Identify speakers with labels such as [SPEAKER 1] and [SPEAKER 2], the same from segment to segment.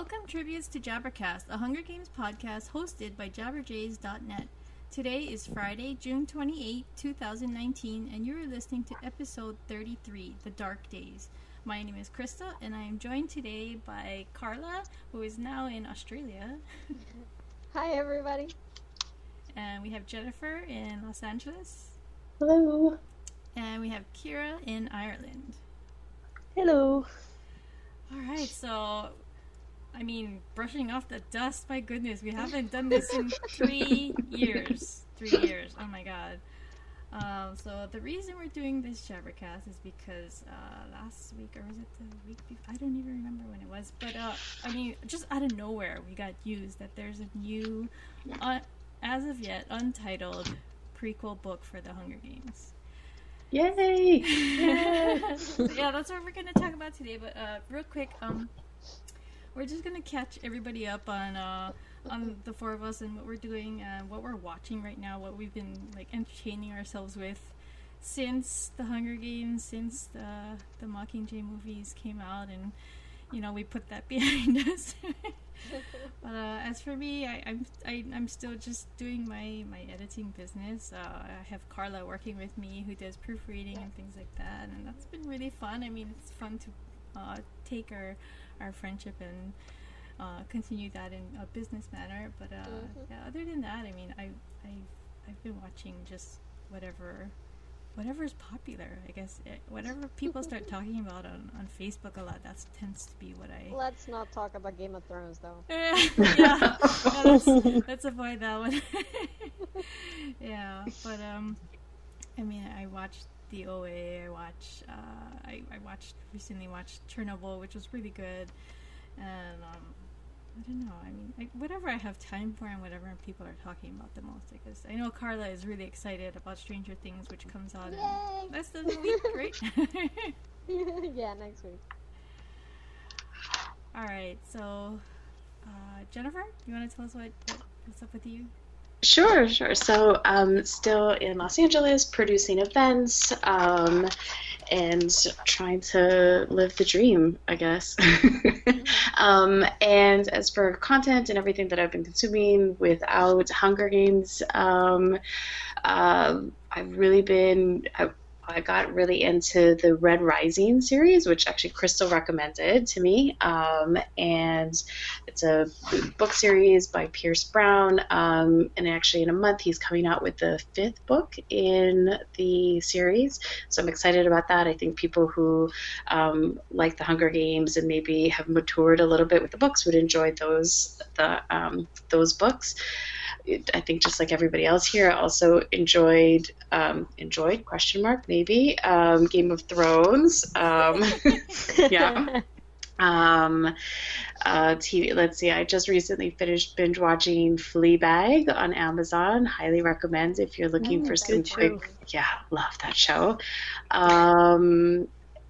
[SPEAKER 1] Welcome tributes to Jabbercast, a Hunger Games podcast hosted by jabberjays.net. Today is Friday, June 28, 2019, and you are listening to episode 33, The Dark Days. My name is Crystal, and I am joined today by Carla, who is now in Australia.
[SPEAKER 2] Hi, everybody.
[SPEAKER 1] And we have Jennifer in Los Angeles.
[SPEAKER 3] Hello.
[SPEAKER 1] And we have Ciara in Ireland.
[SPEAKER 3] Hello.
[SPEAKER 1] All right, so I mean, brushing off the dust. My goodness, we haven't done this in three years. Three years. Oh my god. Um, so the reason we're doing this Jabbercast is because uh, last week, or was it the week before? I don't even remember when it was. But uh, I mean, just out of nowhere, we got used that there's a new, uh, as of yet, untitled prequel book for the Hunger Games.
[SPEAKER 3] Yay!
[SPEAKER 1] yeah, that's what we're gonna talk about today. But uh, real quick, um, we're just gonna catch everybody up on uh, on the four of us and what we're doing and what we're watching right now, what we've been like entertaining ourselves with since the Hunger Games, since the the Mockingjay movies came out, and you know we put that behind us. but uh, as for me, I, I'm I, am i am still just doing my my editing business. Uh, I have Carla working with me who does proofreading and things like that, and that's been really fun. I mean, it's fun to uh, take our our friendship and uh, continue that in a business manner. But uh, mm-hmm. yeah, other than that, I mean, I I I've been watching just whatever whatever is popular. I guess it, whatever people start talking about on, on Facebook a lot, that tends to be what I.
[SPEAKER 2] Let's not talk about Game of Thrones, though.
[SPEAKER 1] yeah, yeah let's, let's avoid that one. yeah, but um, I mean, I watched the OA. I watched. Uh, I, I watched recently watched Chernobyl, which was really good, and um, I don't know. I mean, like, whatever I have time for and whatever people are talking about the most. Because I know Carla is really excited about Stranger Things, which comes out
[SPEAKER 2] Yay!
[SPEAKER 1] in less than a week, right?
[SPEAKER 2] yeah, next week.
[SPEAKER 1] All right. So, uh, Jennifer, you want to tell us what, what what's up with you?
[SPEAKER 3] Sure, sure. So, um, still in Los Angeles, producing events, um, and trying to live the dream, I guess. um, and as for content and everything that I've been consuming without Hunger Games, um, uh, I've really been. I, I got really into the Red Rising series, which actually Crystal recommended to me. Um, and it's a book series by Pierce Brown. Um, and actually, in a month, he's coming out with the fifth book in the series. So I'm excited about that. I think people who um, like the Hunger Games and maybe have matured a little bit with the books would enjoy those the um, those books. I think just like everybody else here, I also enjoyed um, enjoyed question mark maybe um, Game of Thrones. Um, yeah. Um, uh, TV. Let's see. I just recently finished binge watching Fleabag on Amazon. Highly recommend if you're looking for some quick. Yeah, love that show. Um,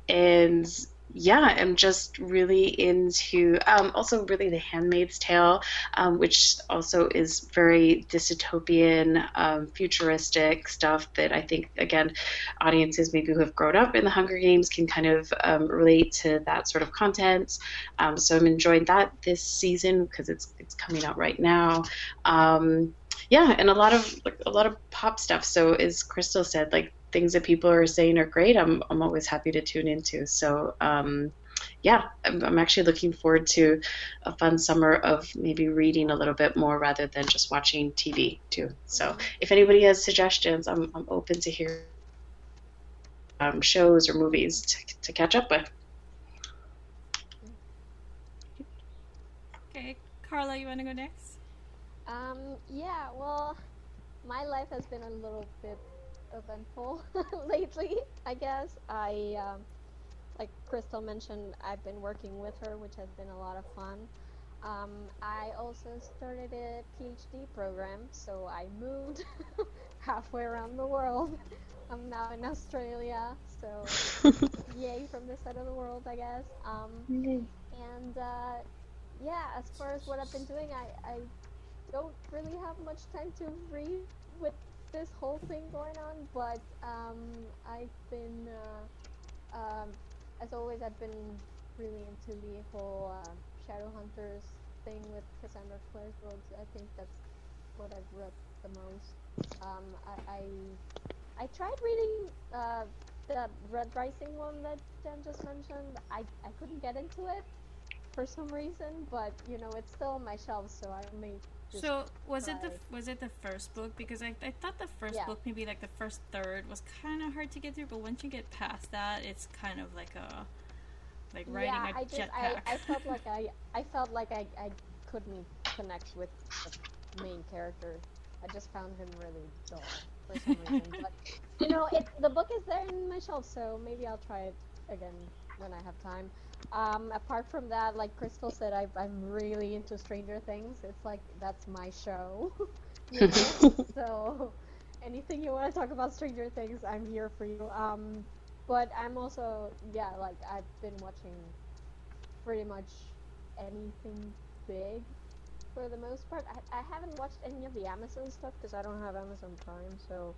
[SPEAKER 3] and yeah, I'm just really into um, also really The Handmaid's Tale, um, which also is very dystopian, um, futuristic stuff that I think again, audiences maybe who have grown up in the Hunger Games can kind of um, relate to that sort of content. Um, so I'm enjoying that this season because it's it's coming out right now um, yeah, and a lot of like, a lot of pop stuff. So as Crystal said, like things that people are saying are great, I'm I'm always happy to tune into. So um, yeah, I'm, I'm, actually looking forward to a fun summer of maybe reading a little bit more rather than just watching TV too. So if anybody has suggestions, I'm I'm open to hear um, shows or movies to, to catch up with.
[SPEAKER 1] Okay, Carla, you want to go next?
[SPEAKER 2] Um, yeah, well, my life has been a little bit eventful lately, I guess. I, um, like Crystal mentioned, I've been working with her, which has been a lot of fun. Um, I also started a PhD program, so I moved halfway around the world. I'm now in Australia, so yay from this side of the world, I guess. Um, and uh, yeah, as far as what I've been doing, I, I don't really have much time to read with this whole thing going on, but um, I've been, uh, um, as always, I've been really into the whole uh, Shadowhunters thing with Cassandra Clare's books. I think that's what I've read the most. Um, I, I I tried reading uh, the Red Rising one that Jen just mentioned. I I couldn't get into it for some reason, but you know it's still on my shelf, so I may.
[SPEAKER 1] So was it the was it the first book? Because I, I thought the first
[SPEAKER 2] Yeah.
[SPEAKER 1] book maybe like the first third was kind of hard to get through, but once you get past that, it's kind of like a like riding
[SPEAKER 2] yeah,
[SPEAKER 1] a
[SPEAKER 2] I just
[SPEAKER 1] jetpack.
[SPEAKER 2] I, I felt like I I felt like I, I couldn't connect with the main character. I just found him really dull for some reason. but you know, it the book is there in my shelf, so maybe I'll try it again when I have time. Um, apart from that, like Crystal said, I, I'm really into Stranger Things. It's like that's my show. so anything you want to talk about Stranger Things, I'm here for you. Um, but I'm also yeah, like I've been watching pretty much anything big for the most part. I, I haven't watched any of the Amazon stuff because I don't have Amazon Prime, so.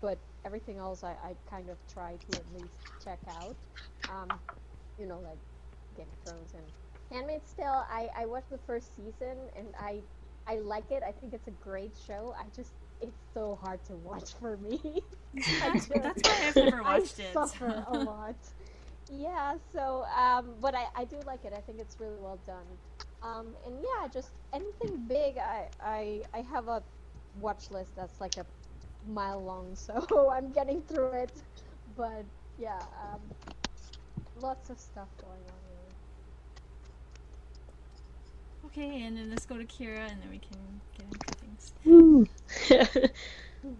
[SPEAKER 2] But everything else, I, I kind of try to at least check out. Um, you know, like Game of Thrones and Handmaid's Tale. I, I watched the first season and I I like it. I think it's a great show. I just it's so hard to watch for me.
[SPEAKER 1] that's, that's why I've never
[SPEAKER 2] I
[SPEAKER 1] watched it.
[SPEAKER 2] suffer a lot. Yeah, so um, but I, I do like it. I think it's really well done. Um, and yeah, just anything big. I I I have a watch list that's like a mile long, so I'm getting through it. But yeah, um, lots of stuff going on. Really.
[SPEAKER 1] Okay, and then let's go to Ciara, and then we can get into things.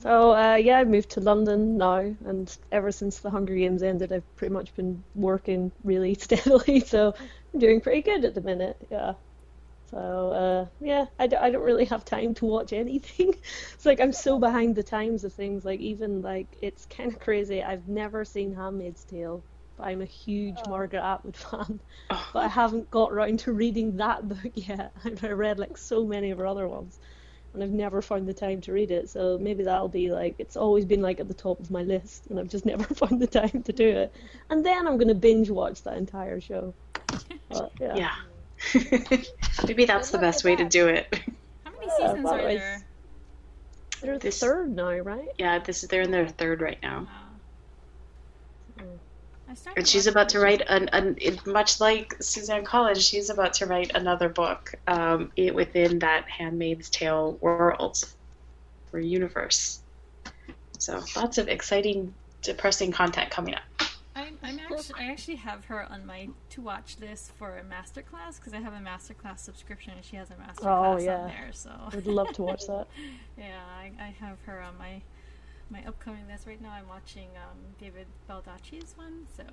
[SPEAKER 4] So uh, yeah, I moved to London now, and ever since the Hunger Games ended, I've pretty much been working really steadily. So I'm doing pretty good at the minute. Yeah. So uh, yeah, I, d- I don't really have time to watch anything. it's like I'm so behind the times of things. Like even like it's kind of crazy. I've never seen *Handmaid's Tale*, I'm a huge
[SPEAKER 2] Oh.
[SPEAKER 4] Margaret Atwood fan.
[SPEAKER 3] Oh.
[SPEAKER 4] But I haven't got round to reading that book yet. I've read like so many of her other ones, and I've never found the time to read it. So maybe that'll be like it's always been like at the top of my list, and I've just never found the time to do it. And then I'm gonna binge watch that entire show. But, yeah.
[SPEAKER 3] Yeah. Maybe that's the best
[SPEAKER 2] with
[SPEAKER 3] way to do it.
[SPEAKER 1] How many seasons
[SPEAKER 4] well,
[SPEAKER 1] are there?
[SPEAKER 4] They're
[SPEAKER 3] This-
[SPEAKER 4] third now, right?
[SPEAKER 3] Yeah, this they're in their third right now.
[SPEAKER 1] Wow. I started
[SPEAKER 3] And she's about to write an, an much like Suzanne Collins, she's about to write another book um, it, within that Handmaid's Tale world or universe. So lots of exciting, depressing content coming up.
[SPEAKER 1] I'm, I'm actually, I actually have her on my to watch list for a masterclass because I have a masterclass subscription and she has a masterclass
[SPEAKER 4] Oh, yeah.
[SPEAKER 1] on there. So
[SPEAKER 4] I'd love to watch that.
[SPEAKER 1] yeah, I, I have her on my my upcoming list right now. I'm watching um, David Baldacci's one, so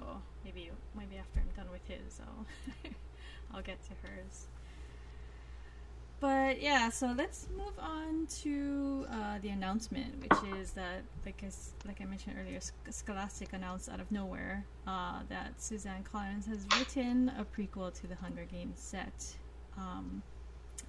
[SPEAKER 1] maybe maybe after I'm done with his, I'll I'll get to hers. But yeah, so let's move on to uh, the announcement, which is that, like like I mentioned earlier, Scholastic announced out of nowhere uh, that Suzanne Collins has written a prequel to the Hunger Games set. Um,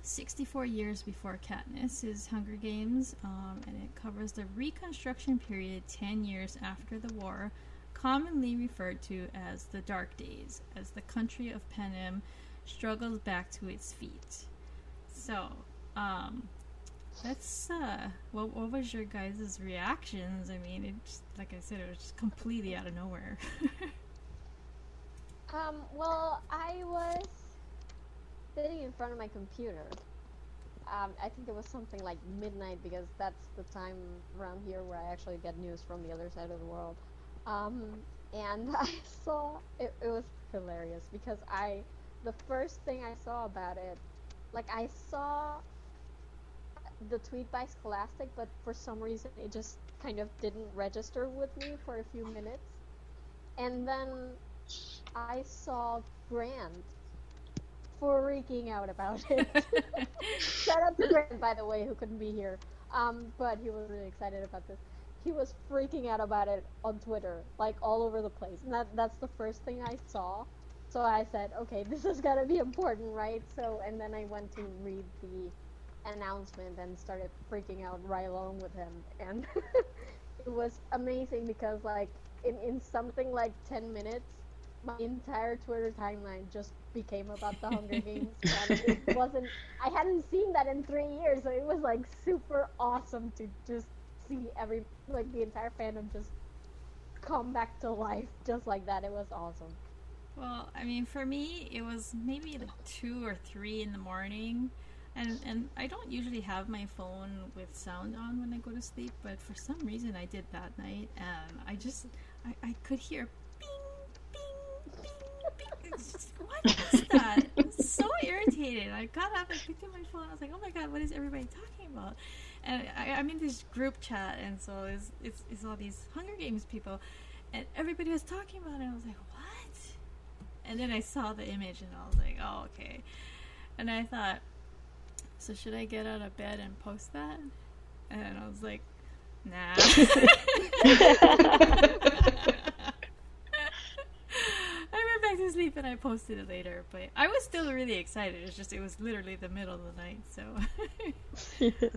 [SPEAKER 1] 64 years before Katniss' is Hunger Games, um, and it covers the Reconstruction period 10 years after the war, commonly referred to as the Dark Days, as the country of Panem struggles back to its feet. So, um, let's, uh, what, what was your guys' reactions? I mean, it like I said, it was just completely out of nowhere.
[SPEAKER 2] Um, well, I was sitting in front of my computer. Um, I think it was something like midnight because that's the time around here where I actually get news from the other side of the world. Um, and I saw it, it was hilarious because I, the first thing I saw about it, like I saw the tweet by Scholastic, but for some reason it just kind of didn't register with me for a few minutes. And then I saw Grant freaking out about it. Shout out to Grant, by the way, who couldn't be here. Um, but he was really excited about this. He was freaking out about it on Twitter, like all over the place. And that, that's the first thing I saw. So I said, okay, this is gotta be important, right? So, and then I went to read the announcement and started freaking out right along with him. And it was amazing because, like, in, in something like 10 minutes, my entire Twitter timeline just became about the Hunger Games. it wasn't. I hadn't seen that in three years, so it was like super awesome to just see every like the entire fandom just come back to life just like that. It was awesome.
[SPEAKER 1] Well, I mean, for me, it was maybe like two or three in the morning, and and I don't usually have my phone with sound on when I go to sleep, but for some reason I did that night, and I just I, I could hear what is that? I was so irritated. I got up and picked up my phone. I was like, oh my god, what is everybody talking about? And I, I'm in this group chat, and so it's, it's, it's all these Hunger Games people, and everybody was talking about it. I was like, what? And then I saw the image, and I was like, oh, okay. And I thought, so should I get out of bed and post that? And I was like, nah. I went sleep and I posted it later, but I was still really excited. It's just it was literally the middle of the night, so
[SPEAKER 4] Yeah,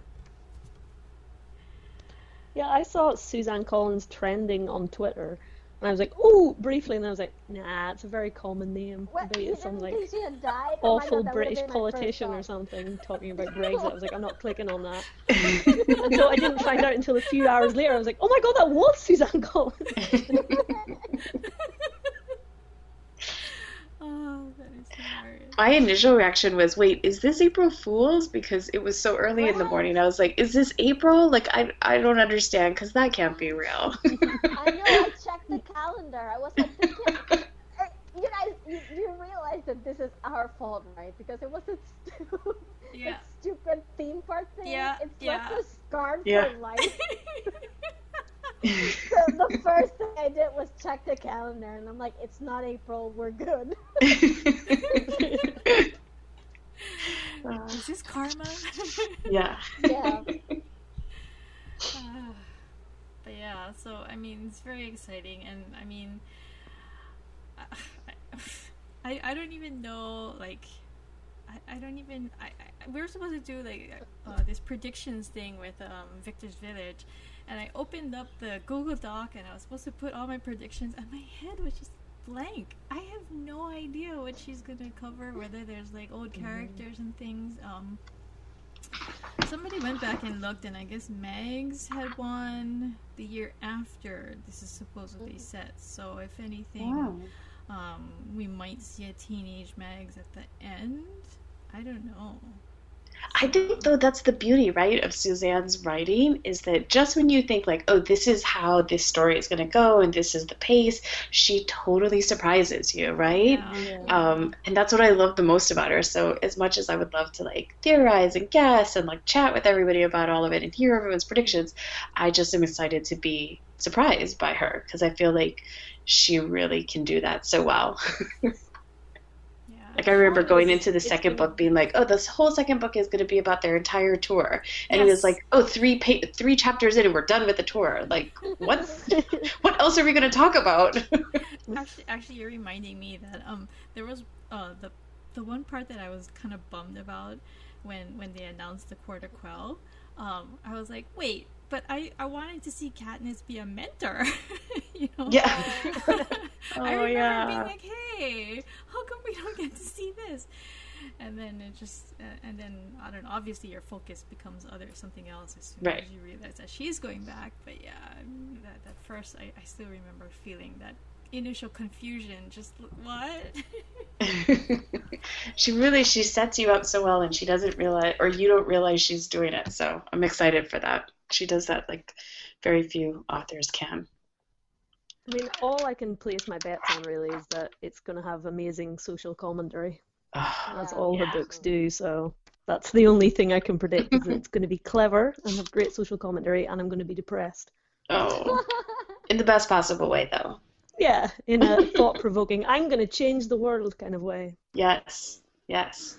[SPEAKER 4] yeah, I saw Suzanne Collins trending on Twitter, and I was like, oh, briefly, and I was like, nah, it's a very common name. I
[SPEAKER 2] What?
[SPEAKER 4] bet it's some like
[SPEAKER 2] think she had died? Oh
[SPEAKER 4] awful
[SPEAKER 2] God,
[SPEAKER 4] British
[SPEAKER 2] been my first
[SPEAKER 4] politician or something talking about Brexit. I was like, I'm not clicking on that. and so I didn't find out until a few hours later. I was like, oh my god, that was Suzanne Collins.
[SPEAKER 1] oh, that is hilarious.
[SPEAKER 3] My initial reaction was, wait, is this April Fool's? Because it was so early in the morning. I was like, is this April? Like, I, I don't understand because that can't be real.
[SPEAKER 2] I know. I checked the calendar. I was like thinking, you guys, you, you realize that this is our fault, right? Because it was a stu-
[SPEAKER 1] Yeah.
[SPEAKER 2] a stupid theme park thing.
[SPEAKER 1] Yeah,
[SPEAKER 2] It's
[SPEAKER 1] yeah.
[SPEAKER 2] like a scarf
[SPEAKER 3] Yeah.
[SPEAKER 2] for life. So the first thing I did was check the calendar, and I'm like, it's not April. We're good.
[SPEAKER 3] Uh,
[SPEAKER 1] is this karma?
[SPEAKER 3] yeah.
[SPEAKER 2] yeah.
[SPEAKER 1] Ah. but yeah, so I mean, it's very exciting, and I mean, I, I, I don't even know, like, I, I don't even, I, I, we were supposed to do, like, uh, this predictions thing with um, Victor's Village, and I opened up the Google Doc, and I was supposed to put all my predictions, and my head was just blank. I have no idea what she's gonna cover, whether there's, like, old characters and things, um... Somebody went back and looked, and I guess Mags had won the year after this is supposedly set. So, if anything, um, we might see a teenage Mags at the end. I don't know.
[SPEAKER 3] I think though that's the beauty, right, of Suzanne's writing is that just when you think like, oh, this is how this story is going to go and this is the pace, she totally surprises you, right?
[SPEAKER 1] Yeah.
[SPEAKER 3] Um, and that's what I love the most about her. So as much as I would love to like theorize and guess and like chat with everybody about all of it and hear everyone's predictions, I just am excited to be surprised by her because I feel like she really can do that so well. Like I remember going into the second book being like, "Oh, this whole second book is going to be about their entire tour," and it was like, "Oh, three pa- three chapters in, and we're done with the tour." Like, what? what else are we going to talk about?
[SPEAKER 1] actually, actually, you're reminding me that um, there was uh the the one part that I was kind of bummed about when when they announced the quarter quell. Um, I was like, wait, but I I wanted to see Katniss be a mentor. you know.
[SPEAKER 3] yeah. oh, I
[SPEAKER 1] remember
[SPEAKER 3] yeah.
[SPEAKER 1] being like, "Hey, how come we don't get to see this?" And then it just, uh, and then I don't know. Obviously, your focus becomes other something else as soon
[SPEAKER 3] Right.
[SPEAKER 1] as you realize that she's going back. But yeah, that that first, I, I still remember feeling that initial confusion. Just what?
[SPEAKER 3] she really she sets you up so well, and she doesn't realize, or you don't realize she's doing it. So I'm excited for that. She does that like very few authors can.
[SPEAKER 4] I mean, all I can place my bets on really is that it's going to have amazing social commentary,
[SPEAKER 3] Oh,
[SPEAKER 4] as
[SPEAKER 2] Yeah.
[SPEAKER 4] all her books do. So that's the only thing I can predict is that it's going to be clever and have great social commentary, and I'm going to be depressed.
[SPEAKER 3] oh, in the best possible way, though.
[SPEAKER 4] Yeah, in a thought-provoking, I'm going to change the world kind of way.
[SPEAKER 3] Yes, yes.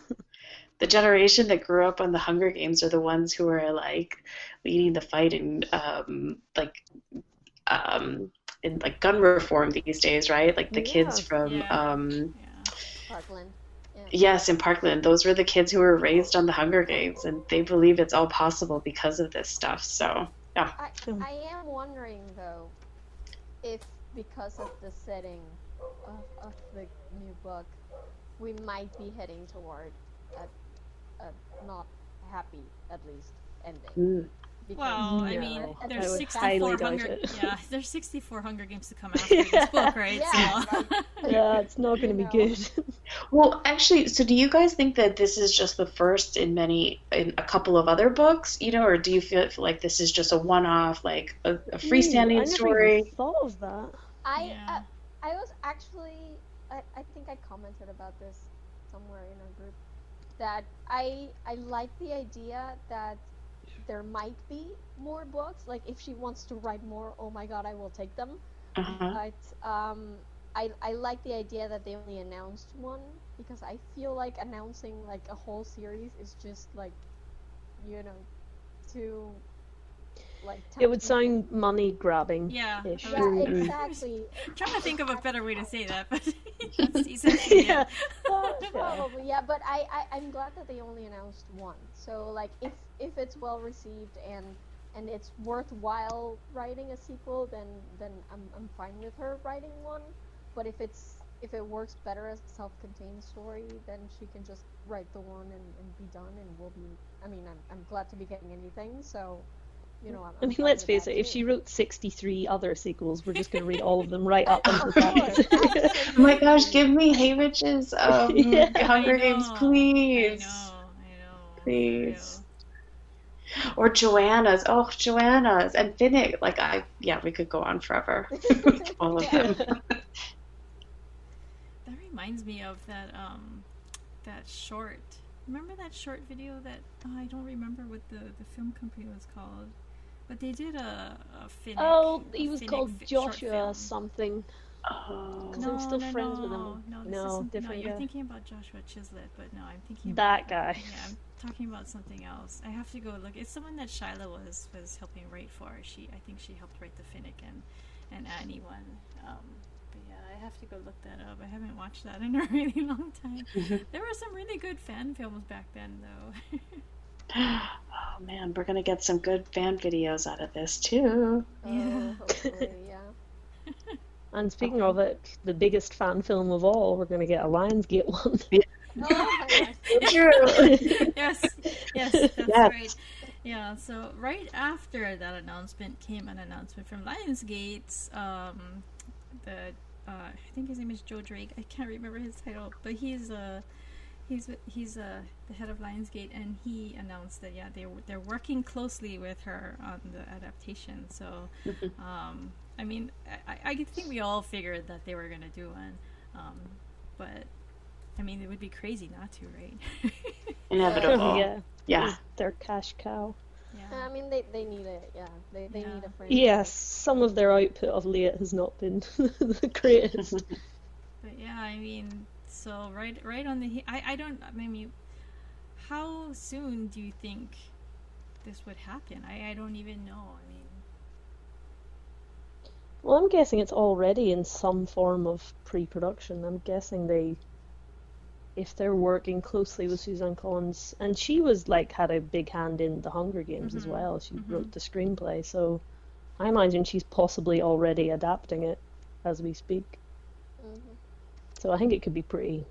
[SPEAKER 3] The generation that grew up on the Hunger Games are the ones who are like leading the fight in um, like um, in like gun reform these days, right? Like the kids from
[SPEAKER 1] Yeah.
[SPEAKER 3] um,
[SPEAKER 1] yeah.
[SPEAKER 2] Parkland.
[SPEAKER 3] yes, in Parkland. Those were the kids who were raised on the Hunger Games, and they believe it's all possible because of this stuff. So
[SPEAKER 2] yeah.
[SPEAKER 4] I.
[SPEAKER 2] I am wondering though, if because of the setting, of, of the new book, we might be heading toward a, a not happy, at least, ending.
[SPEAKER 3] Mm.
[SPEAKER 2] Because
[SPEAKER 1] Well, I mean,
[SPEAKER 4] No,
[SPEAKER 2] I
[SPEAKER 1] there's
[SPEAKER 2] would
[SPEAKER 1] 64 Hunger. Yeah, there's 64 Hunger Games to come after this book, right?
[SPEAKER 2] Yeah,
[SPEAKER 1] so.
[SPEAKER 4] Yeah, it's not going to be
[SPEAKER 2] know.
[SPEAKER 4] good.
[SPEAKER 3] Well, actually, so do you guys think that this is just the first in many, in a couple of other books, you know, or do you feel like this is just a one-off, like a, a
[SPEAKER 4] Ooh, I
[SPEAKER 3] freestanding story?
[SPEAKER 4] even thought of that.
[SPEAKER 2] I
[SPEAKER 1] Yeah.
[SPEAKER 2] uh, I was actually I, I think I commented about this somewhere in our group that I I like the idea that there might be more books. Like if she wants to write more, oh my god, I will take them.
[SPEAKER 3] Uh-huh.
[SPEAKER 2] But um, I I like the idea that they only announced one because I feel like announcing like a whole series is just like, you know, too like.
[SPEAKER 4] It would sound money grabbing.
[SPEAKER 1] Yeah. I
[SPEAKER 4] Ish.
[SPEAKER 1] was-
[SPEAKER 2] Yeah, exactly.
[SPEAKER 1] I'm trying to think of a better way to say that, but that's essentially
[SPEAKER 4] yeah.
[SPEAKER 1] it.
[SPEAKER 2] Probably, yeah, but I, I I'm glad that they only announced one. So like if if it's well received and and it's worthwhile writing a sequel, then then I'm I'm fine with her writing one. But if it's if it works better as a self-contained story, then she can just write the one and, and be done, and we'll be. I mean, I'm I'm glad to be getting anything. So, you know, I'm.
[SPEAKER 4] I mean, let's face
[SPEAKER 2] that
[SPEAKER 4] it, if she wrote 63 other sequels, we're just going to read all of them right up until that.
[SPEAKER 2] course,
[SPEAKER 3] Oh my gosh, give me Haymitch's um,
[SPEAKER 4] Yeah.
[SPEAKER 3] Hunger
[SPEAKER 1] I
[SPEAKER 3] Games, please.
[SPEAKER 1] I know, I know.
[SPEAKER 3] Please. Or Johanna's. Oh, Johanna's. And Finnick. Like, I, yeah, we could go on forever all of
[SPEAKER 2] Yeah.
[SPEAKER 3] them.
[SPEAKER 1] That reminds me of that um that short. Remember that short video that oh, I don't remember what the the film company was called, but they did a, a Finnick.
[SPEAKER 4] oh, he was
[SPEAKER 1] Finnick
[SPEAKER 4] called
[SPEAKER 1] fi- short
[SPEAKER 4] Joshua
[SPEAKER 1] film.
[SPEAKER 4] something.
[SPEAKER 3] Oh.
[SPEAKER 4] 'Cause I'm still friends with him.
[SPEAKER 1] No, no, this
[SPEAKER 4] No,
[SPEAKER 1] isn't-
[SPEAKER 4] different
[SPEAKER 1] No, you're
[SPEAKER 4] guy.
[SPEAKER 1] thinking about Joshua Chislett, but no, I'm thinking
[SPEAKER 4] That
[SPEAKER 1] about,
[SPEAKER 4] guy.
[SPEAKER 1] Yeah, I'm talking about something else. I have to go look. It's someone that Shyla was was helping write for. She, I think she helped write the Finnick and and Annie one. Um, but yeah, I have to go look that up. I haven't watched that in a really long time. there were some really good fan films back then, though.
[SPEAKER 3] Oh man, we're gonna get some good fan videos out of this too.
[SPEAKER 2] Oh,
[SPEAKER 1] Yeah.
[SPEAKER 2] hopefully, yeah.
[SPEAKER 4] And speaking of it, the biggest fan film of all, we're going to get a Lionsgate one.
[SPEAKER 2] Oh my gosh.
[SPEAKER 3] True.
[SPEAKER 1] yes, yes, that's
[SPEAKER 3] Yes.
[SPEAKER 1] right. Yeah, so right after that announcement came an announcement from Lionsgate. Um, the uh, I think his name is Joe Drake. I can't remember his title, but he's uh, he's he's uh, the head of Lionsgate, and he announced that yeah they they're working closely with her on the adaptation. So, um, I mean, I, I I think we all figured that they were gonna do one, um, but I mean, it would be crazy not to, right?
[SPEAKER 3] Inevitable.
[SPEAKER 4] yeah,
[SPEAKER 3] Yeah.
[SPEAKER 4] their cash cow.
[SPEAKER 1] yeah.
[SPEAKER 2] I mean, they, they need it, yeah. They, they
[SPEAKER 1] Yeah.
[SPEAKER 2] need a franchise.
[SPEAKER 4] Yes, some of their output of late has not been the greatest.
[SPEAKER 1] But yeah, I mean, so right, right on the. he- I, I don't. I mean, how soon do you think this would happen? I, I don't even know. I mean,
[SPEAKER 4] Well, I'm guessing it's already in some form of pre-production. I'm guessing they, if they're working closely with Suzanne Collins, and she was like had a big hand in the Hunger Games as
[SPEAKER 1] Mhm,
[SPEAKER 4] well. She
[SPEAKER 1] mhm.
[SPEAKER 4] wrote the screenplay, so I imagine she's possibly already adapting it as we speak. So I think it could be pretty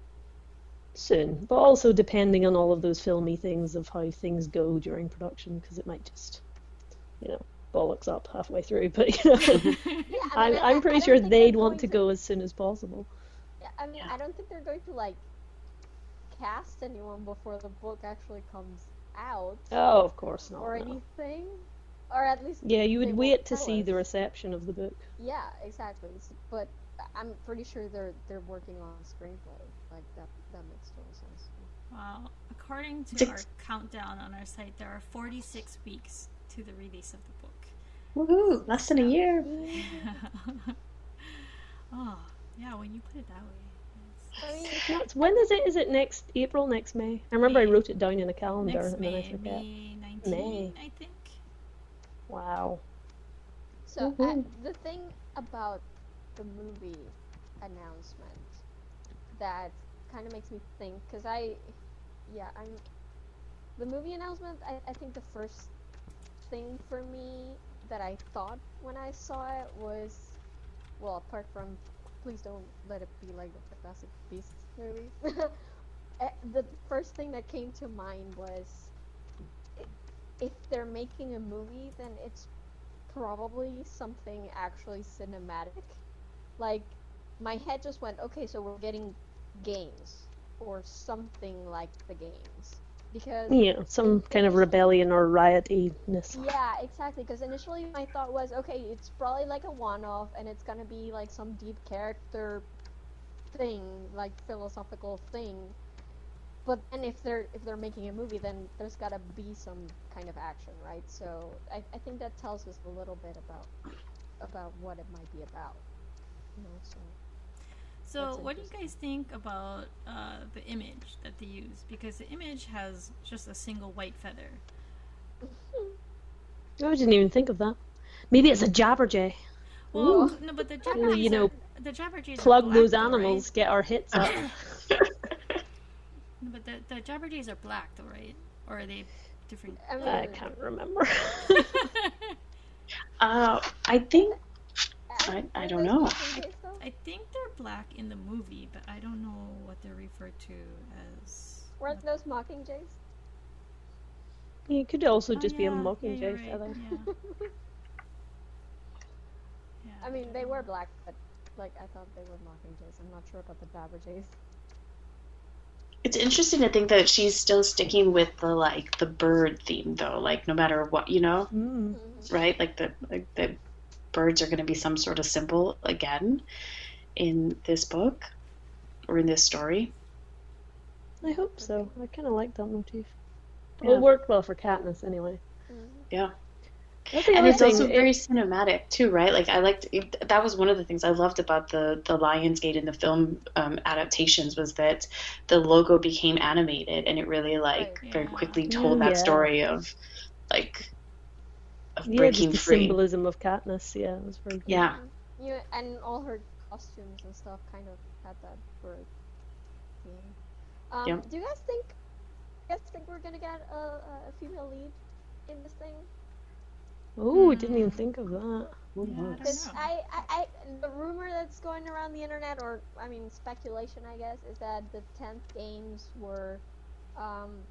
[SPEAKER 4] soon, but also depending on all of those filmy things of how things go during production, because it might just, you know, bollocks up halfway through. But you know,
[SPEAKER 2] Yeah, I mean,
[SPEAKER 4] I'm pretty sure they'd want
[SPEAKER 2] going
[SPEAKER 4] to go as soon as possible.
[SPEAKER 2] Yeah, I mean. I don't think they're going to like cast anyone before the book actually comes out
[SPEAKER 4] Oh, of course not.
[SPEAKER 2] or
[SPEAKER 4] no.
[SPEAKER 2] anything, or at least
[SPEAKER 4] Yeah, you would wait to see the reception of the book.
[SPEAKER 2] Yeah, exactly. But I'm pretty sure they're they're working on a screenplay. Like that that makes total sense.
[SPEAKER 1] well, according to
[SPEAKER 3] Six.
[SPEAKER 1] our countdown on our site, there are 46 weeks to the release of the book.
[SPEAKER 3] Woohoo! Less than a year.
[SPEAKER 1] oh, yeah. When you put it that way.
[SPEAKER 2] I mean,
[SPEAKER 4] That's, when is it? Is it next April, next May? I remember I wrote it down in a calendar
[SPEAKER 1] Next
[SPEAKER 4] and then I
[SPEAKER 1] May,
[SPEAKER 4] forget.
[SPEAKER 1] May 19,
[SPEAKER 4] May.
[SPEAKER 1] I think.
[SPEAKER 4] Wow.
[SPEAKER 2] So uh,
[SPEAKER 4] Woohoo.
[SPEAKER 2] the thing about the movie announcement that kind of makes me think, because I, yeah, I'm. The movie announcement, I, I think the first thing for me that I thought when I saw it was, well, apart from please don't let it be like the Fantastic Beasts movies. Eh, the first thing that came to mind was if they're making a movie, then it's probably something actually cinematic. Like, my head just went, okay, so we're getting games or something like the games. Because
[SPEAKER 4] Yeah, some kind of rebellion or riotiness.
[SPEAKER 2] yeah, exactly. Because initially my thought was, okay, it's probably like a one-off, and it's gonna be like some deep character thing, like philosophical thing. But then if they're if they're making a movie, then there's gotta be some kind of action, right? So I, I think that tells us a little bit about about what it might be about. You know, so
[SPEAKER 1] So, what do you guys think about uh, the image that they use? Because the image has just a single white feather.
[SPEAKER 4] I didn't even think of that. Maybe it's a Jabberjay.
[SPEAKER 1] Well, no, but the Jabberjays
[SPEAKER 4] you know,
[SPEAKER 1] are, the Jabberjays
[SPEAKER 4] Plug
[SPEAKER 1] black,
[SPEAKER 4] those
[SPEAKER 1] though,
[SPEAKER 4] animals, get our hits up.
[SPEAKER 1] But the the Jabberjays are black, though, right? Or are they different?
[SPEAKER 2] I mean,
[SPEAKER 4] I can't remember.
[SPEAKER 3] Uh, I think I- I don't know.
[SPEAKER 1] I think they're black in the movie, but I don't know what they're referred to as.
[SPEAKER 2] Weren't those Mockingjays?
[SPEAKER 4] it could also
[SPEAKER 1] Oh,
[SPEAKER 4] just be a
[SPEAKER 1] yeah, yeah,
[SPEAKER 4] mockingjay
[SPEAKER 1] you're right,
[SPEAKER 4] feather.
[SPEAKER 1] Yeah. Yeah,
[SPEAKER 2] I mean,
[SPEAKER 1] don't
[SPEAKER 2] they
[SPEAKER 1] know.
[SPEAKER 2] were black, but like I thought they were Mockingjays. I'm not sure about the Jabberjays.
[SPEAKER 3] it's interesting to think that she's still sticking with the like the bird theme though, like no matter what, you know,
[SPEAKER 4] Mm.
[SPEAKER 3] right? Like the like the birds are going to be some sort of symbol again in this book or in this story.
[SPEAKER 4] I hope so. I kind of like that motif.
[SPEAKER 3] Yeah.
[SPEAKER 4] Well, it worked well for Katniss anyway.
[SPEAKER 3] Yeah. And it's
[SPEAKER 4] thing.
[SPEAKER 3] also
[SPEAKER 4] it-
[SPEAKER 3] very cinematic too, right? Like I liked it, that was one of the things I loved about the the Lionsgate and the film um, adaptations was that the logo became animated and it really like
[SPEAKER 1] Right.
[SPEAKER 3] very quickly told
[SPEAKER 4] Yeah.
[SPEAKER 3] that story of like of
[SPEAKER 4] yeah,
[SPEAKER 3] breaking
[SPEAKER 4] just the
[SPEAKER 3] free.
[SPEAKER 4] symbolism of Katniss. Yeah, it was very good.
[SPEAKER 3] Yeah.
[SPEAKER 2] Yeah, and all her costumes and stuff kind of had that bird theme. Um,
[SPEAKER 3] Yep.
[SPEAKER 2] Do you guys think? You guys think we're gonna get a, a female lead in this thing?
[SPEAKER 4] Oh, I didn't even
[SPEAKER 1] Mm.
[SPEAKER 4] think of that.
[SPEAKER 1] Yeah, I
[SPEAKER 3] knows?
[SPEAKER 1] don't
[SPEAKER 2] Because. I, I, I, the rumor that's going around the internet, or I mean speculation, I guess, is that the tenth games were, um,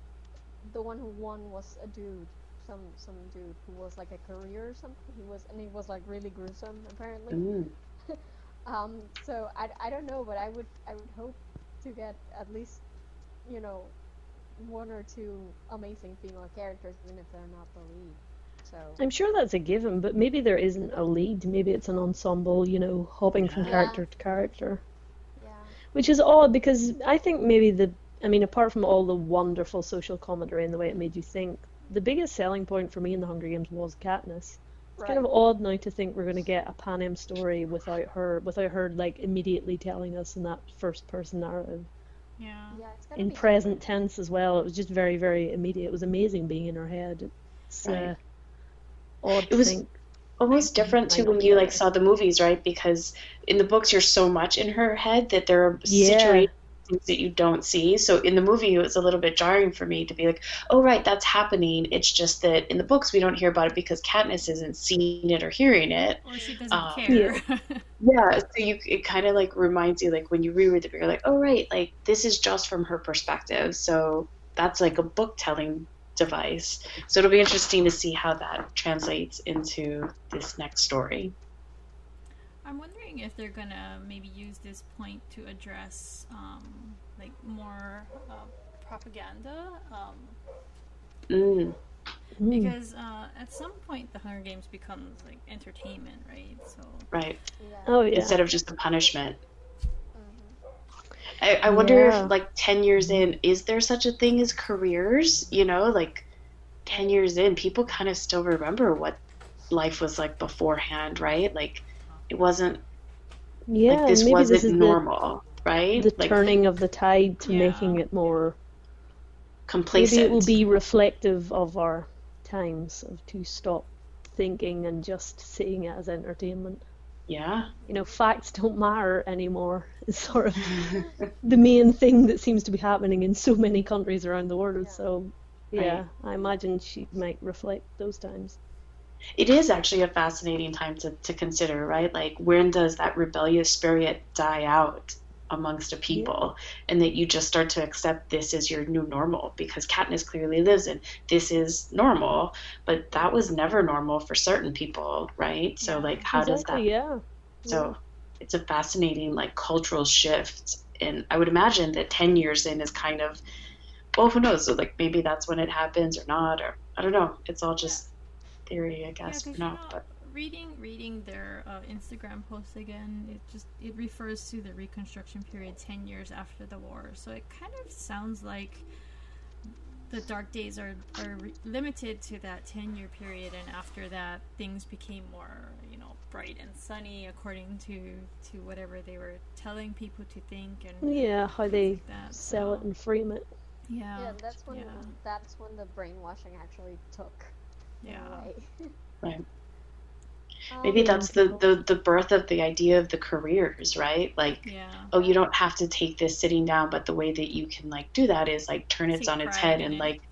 [SPEAKER 2] the one who won was a dude, some some dude who was like a career or something. He was, and he was like really gruesome, apparently.
[SPEAKER 3] Mm.
[SPEAKER 2] Um, so I, I don't know, but I would I would hope to get at least, you know, one or two amazing female characters, even if they're not the lead. So
[SPEAKER 4] I'm sure that's a given, but maybe there isn't a lead. Maybe it's an ensemble, you know, hopping from
[SPEAKER 2] Yeah.
[SPEAKER 4] character to character.
[SPEAKER 2] yeah,
[SPEAKER 4] Which is odd because I think maybe the, I mean, apart from all the wonderful social commentary and the way it made you think, the biggest selling point for me in the Hunger Games was Katniss. It's kind of odd now to think we're going to get a Panem story without her, without her like immediately telling us in that first person narrative.
[SPEAKER 1] Yeah.
[SPEAKER 2] yeah, it's
[SPEAKER 4] In
[SPEAKER 2] be
[SPEAKER 4] present
[SPEAKER 2] different.
[SPEAKER 4] tense as well, it was just very, very immediate. It was amazing being in her head. It's uh, odd
[SPEAKER 3] It
[SPEAKER 4] to
[SPEAKER 3] was-
[SPEAKER 4] think.
[SPEAKER 3] Almost different too
[SPEAKER 4] Might not
[SPEAKER 3] when you like saw the movies, right? Because in the books you're so much in her head that there are
[SPEAKER 4] Yeah.
[SPEAKER 3] situations that you don't see. So in the movie it was a little bit jarring for me to be like, "Oh right, that's happening." It's just that in the books we don't hear about it because Katniss isn't seeing it or hearing it.
[SPEAKER 1] Or she doesn't
[SPEAKER 3] Um,
[SPEAKER 1] care.
[SPEAKER 3] Yeah, so you it kind of like reminds you like when you reread the book, you're like, oh right, like this is just from her perspective. So that's like a book telling device. So it'll be interesting to see how that translates into this next story.
[SPEAKER 1] I'm wondering if they're gonna maybe use this point to address um, like more uh, propaganda. Um,
[SPEAKER 3] Mm,
[SPEAKER 4] Mm.
[SPEAKER 1] because uh, at some point the Hunger Games becomes like entertainment, right? So
[SPEAKER 3] right.
[SPEAKER 2] Yeah.
[SPEAKER 4] Oh yeah.
[SPEAKER 3] Instead of just the punishment.
[SPEAKER 2] mhm.
[SPEAKER 3] I, I wonder
[SPEAKER 4] Yeah.
[SPEAKER 3] if like ten years in, is there such a thing as careers? You know, like ten years in, people kind of still remember what life was like beforehand, right? Like it wasn't
[SPEAKER 4] yeah,
[SPEAKER 3] like this
[SPEAKER 4] maybe
[SPEAKER 3] wasn't
[SPEAKER 4] this is the,
[SPEAKER 3] normal, right?
[SPEAKER 4] the
[SPEAKER 3] like
[SPEAKER 4] turning of the tide to
[SPEAKER 1] Yeah.
[SPEAKER 4] making it more.
[SPEAKER 3] complacent.
[SPEAKER 4] Maybe it will be reflective of our times of to stop thinking and just seeing it as entertainment.
[SPEAKER 3] Yeah.
[SPEAKER 4] You know, facts don't matter anymore. Is sort of the main thing that seems to be happening in so many countries around the world.
[SPEAKER 2] Yeah.
[SPEAKER 4] So,
[SPEAKER 3] Right.
[SPEAKER 4] yeah, I imagine she might reflect those times.
[SPEAKER 3] It is actually a fascinating time to, to consider, right? Like, when does that rebellious spirit die out amongst a people? And that you just start to accept this is your new normal because Katniss clearly lives in this is normal, but that was never normal for certain people, right? So, like, how
[SPEAKER 4] exactly,
[SPEAKER 3] does that
[SPEAKER 4] yeah.
[SPEAKER 3] so it's a fascinating like cultural shift, and I would imagine that ten years in is kind of, well, who knows? So like maybe that's when it happens or not, or I don't know. It's all just theory, I
[SPEAKER 1] Yeah,
[SPEAKER 3] guess.
[SPEAKER 1] 'cause,
[SPEAKER 3] for
[SPEAKER 1] you know,
[SPEAKER 3] but
[SPEAKER 1] reading reading their uh, Instagram posts again, it just it refers to the Reconstruction period ten years after the war. So it kind of sounds like the dark days are are re- limited to that ten year period, and after that things became more you know bright and sunny according to to whatever they were telling people to think and
[SPEAKER 4] Yeah, how they
[SPEAKER 1] like that.
[SPEAKER 4] sell it and frame it.
[SPEAKER 1] yeah,
[SPEAKER 2] yeah, that's when
[SPEAKER 1] yeah.
[SPEAKER 2] that's when the brainwashing actually took. In a
[SPEAKER 1] yeah.
[SPEAKER 2] way.
[SPEAKER 3] Right. maybe
[SPEAKER 2] Um,
[SPEAKER 3] that's the, the the birth of the idea of the careers, right? Like.
[SPEAKER 1] Yeah.
[SPEAKER 3] Oh, you don't have to take this sitting down, but the way that you can like do that is like turn it on its head and
[SPEAKER 1] it.
[SPEAKER 3] like,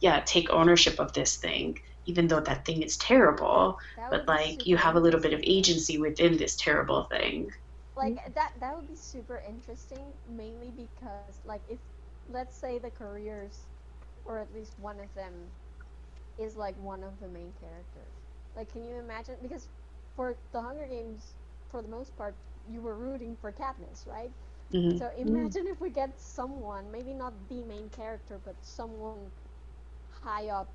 [SPEAKER 3] yeah, take ownership of this thing, even though that thing is terrible. But like, you have a little bit of agency within this terrible thing.
[SPEAKER 2] like that that would be super interesting mainly because like if let's say the careers or at least one of them is like one of the main characters. Like can you imagine because for the hunger games for the most part you were rooting for Katniss, right?
[SPEAKER 3] Hmm
[SPEAKER 2] so imagine if we get someone maybe not the main character but someone high up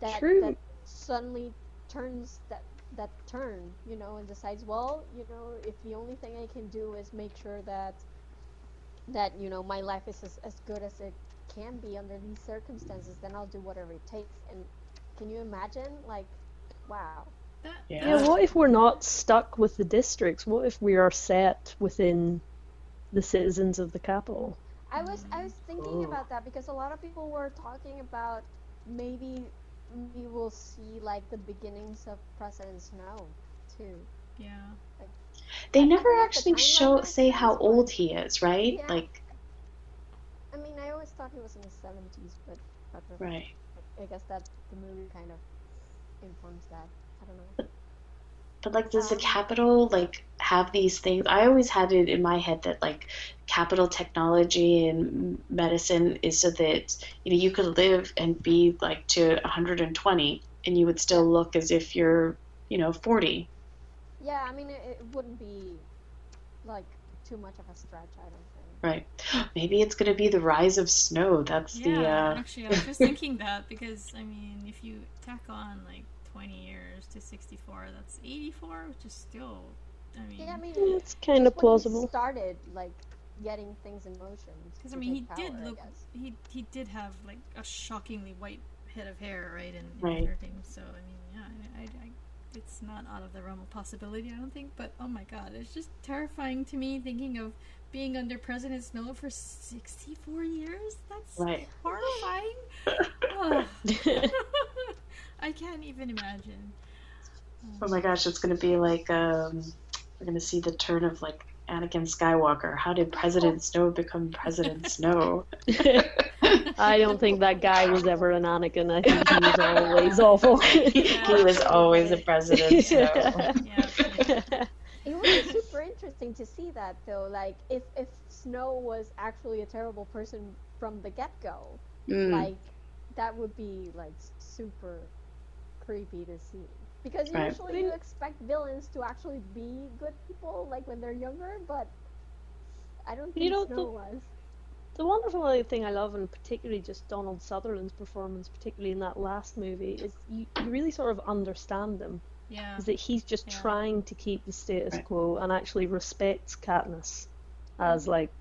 [SPEAKER 2] that that suddenly turns that that turn, you know, and decides, well, you know, if the only thing I can do is make sure that that you know my life is as, as good as it can be under these circumstances, then I'll do whatever it takes. And can you imagine, like, wow,
[SPEAKER 3] Yeah.
[SPEAKER 4] Yeah, what if we're not stuck with the districts? What if we are set within the citizens of the capital?
[SPEAKER 2] I was I was thinking
[SPEAKER 3] Ooh.
[SPEAKER 2] about that because a lot of people were talking about maybe we will see like the beginnings of President Snow too.
[SPEAKER 1] yeah.
[SPEAKER 3] They
[SPEAKER 2] I- I
[SPEAKER 3] never
[SPEAKER 2] feel the
[SPEAKER 3] actually show say how old he is, right?
[SPEAKER 2] Yeah.
[SPEAKER 3] Like,
[SPEAKER 2] I mean, I always thought he was in his seventies, but, but
[SPEAKER 3] right.
[SPEAKER 2] I guess that the movie kind of informs that. I don't know.
[SPEAKER 3] But like, does the
[SPEAKER 2] Um,
[SPEAKER 3] capital like have these things? I always had it in my head that like capital technology and medicine is so that you know you could live and be like to 120 and you would still look as if you're you know 40.
[SPEAKER 2] Yeah, I mean, it, it wouldn't be like too much of a stretch. I don't.
[SPEAKER 3] Right. Maybe it's gonna be the rise of snow. That's
[SPEAKER 1] Yeah,
[SPEAKER 3] the uh,
[SPEAKER 1] actually, I was just thinking that because I mean, if you tack on like 20 years to 64, that's 84, which is still, I mean,
[SPEAKER 2] Yeah, I mean,
[SPEAKER 4] It's kind of
[SPEAKER 2] just when he
[SPEAKER 4] plausible.
[SPEAKER 2] Started like getting things in motion.
[SPEAKER 1] because I mean, he
[SPEAKER 2] take
[SPEAKER 1] did look, he he did have like a shockingly white head of hair, right, in, in
[SPEAKER 3] Right.
[SPEAKER 1] Hunger So I mean, yeah, I, I, I, it's not out of the realm of possibility, I don't think. But oh my god, it's just terrifying to me thinking of being under President Snow for 64 years. That's
[SPEAKER 3] right.
[SPEAKER 1] horrifying. Ugh. I can't even imagine.
[SPEAKER 3] Oh my gosh, it's gonna be like um, we're gonna see the turn of like Anakin Skywalker. How did President Snow become President Snow?
[SPEAKER 4] I don't think that guy was ever an Anakin. I think he was always awful.
[SPEAKER 3] he was always a president. So.
[SPEAKER 1] Yeah.
[SPEAKER 2] It would super interesting to see that though. Like if if Snow was actually a terrible person from the get go,
[SPEAKER 3] Mm,
[SPEAKER 2] like that would be like super creepy to see. Because
[SPEAKER 3] Right.
[SPEAKER 2] usually you expect villains to actually be good people, like when they're younger, but I don't think
[SPEAKER 4] You know,
[SPEAKER 2] Snow
[SPEAKER 4] the-
[SPEAKER 2] was.
[SPEAKER 4] The wonderful thing I love, and particularly just Donald Sutherland's performance, particularly in that last movie, is you, you really sort of understand him.
[SPEAKER 1] Yeah.
[SPEAKER 4] Is that he's just
[SPEAKER 1] Yeah.
[SPEAKER 4] trying to keep the status
[SPEAKER 3] Right.
[SPEAKER 4] quo and actually respects Katniss as mm. like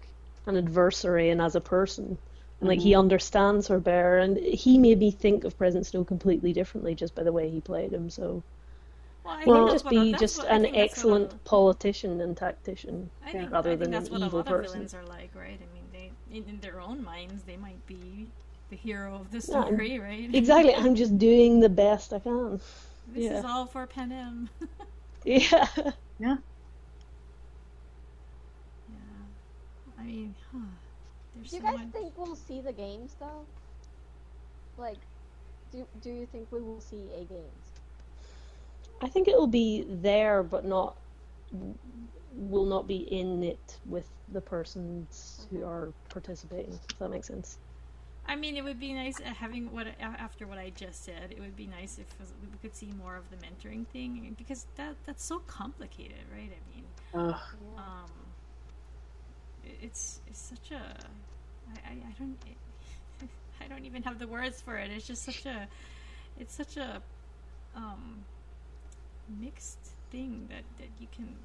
[SPEAKER 4] an adversary and as a person. And like he mm-hmm. understands her better, and he made me think of President Snow completely differently just by the way he played him. So
[SPEAKER 1] Well, I
[SPEAKER 4] he
[SPEAKER 1] think
[SPEAKER 4] just be
[SPEAKER 1] that's
[SPEAKER 4] just
[SPEAKER 1] what-
[SPEAKER 4] an
[SPEAKER 1] think that's what a-
[SPEAKER 4] excellent politician and tactician.
[SPEAKER 1] I think,
[SPEAKER 4] rather
[SPEAKER 1] I think
[SPEAKER 4] than
[SPEAKER 1] that's
[SPEAKER 4] an
[SPEAKER 1] what a
[SPEAKER 4] evil
[SPEAKER 1] lot
[SPEAKER 4] person.
[SPEAKER 1] of villains are like, right? I mean, they in, in their own minds they might be the hero of the
[SPEAKER 4] Yeah,
[SPEAKER 1] story, right?
[SPEAKER 4] Exactly, I'm just doing the best I can.
[SPEAKER 1] This
[SPEAKER 4] yeah.
[SPEAKER 1] is all for Panem.
[SPEAKER 4] Yeah.
[SPEAKER 1] yeah. I mean, huh, there's
[SPEAKER 2] Do you
[SPEAKER 1] so
[SPEAKER 2] guys
[SPEAKER 1] much.
[SPEAKER 2] think we'll see the games though? Like, do do you think we will see a games?
[SPEAKER 4] I think it'll be there, but not will not be in it with the persons who are participating. If that makes sense.
[SPEAKER 1] I mean, it would be nice uh, having what after what I just said. It would be nice if we could see more of the mentoring thing because that that's so complicated, right? I mean,
[SPEAKER 3] Ugh.
[SPEAKER 1] Um, it's it's such a I, I, I don't I don't even have the words for it. It's just such a it's such a um mixed thing that that you can.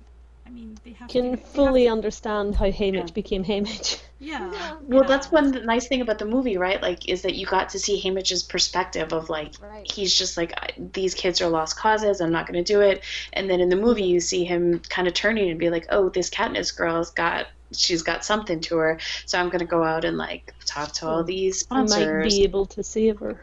[SPEAKER 1] I mean, they have
[SPEAKER 4] Can
[SPEAKER 1] to they have
[SPEAKER 4] fully
[SPEAKER 1] to-
[SPEAKER 4] understand how Haymitch
[SPEAKER 3] Yeah.
[SPEAKER 4] became Haymitch.
[SPEAKER 1] yeah.
[SPEAKER 2] Yeah.
[SPEAKER 3] Well,
[SPEAKER 1] yeah.
[SPEAKER 3] that's one nice thing about the movie, right? Like, is that you got to see Haymitch's perspective of like
[SPEAKER 2] Right.
[SPEAKER 3] he's just like these kids are lost causes. I'm not going to do it. And then in the movie, you see him kind of turning and be like, oh, this Katniss girl's got she's got something to her, so I'm going to go out and like talk to all these
[SPEAKER 4] I might be able to save her.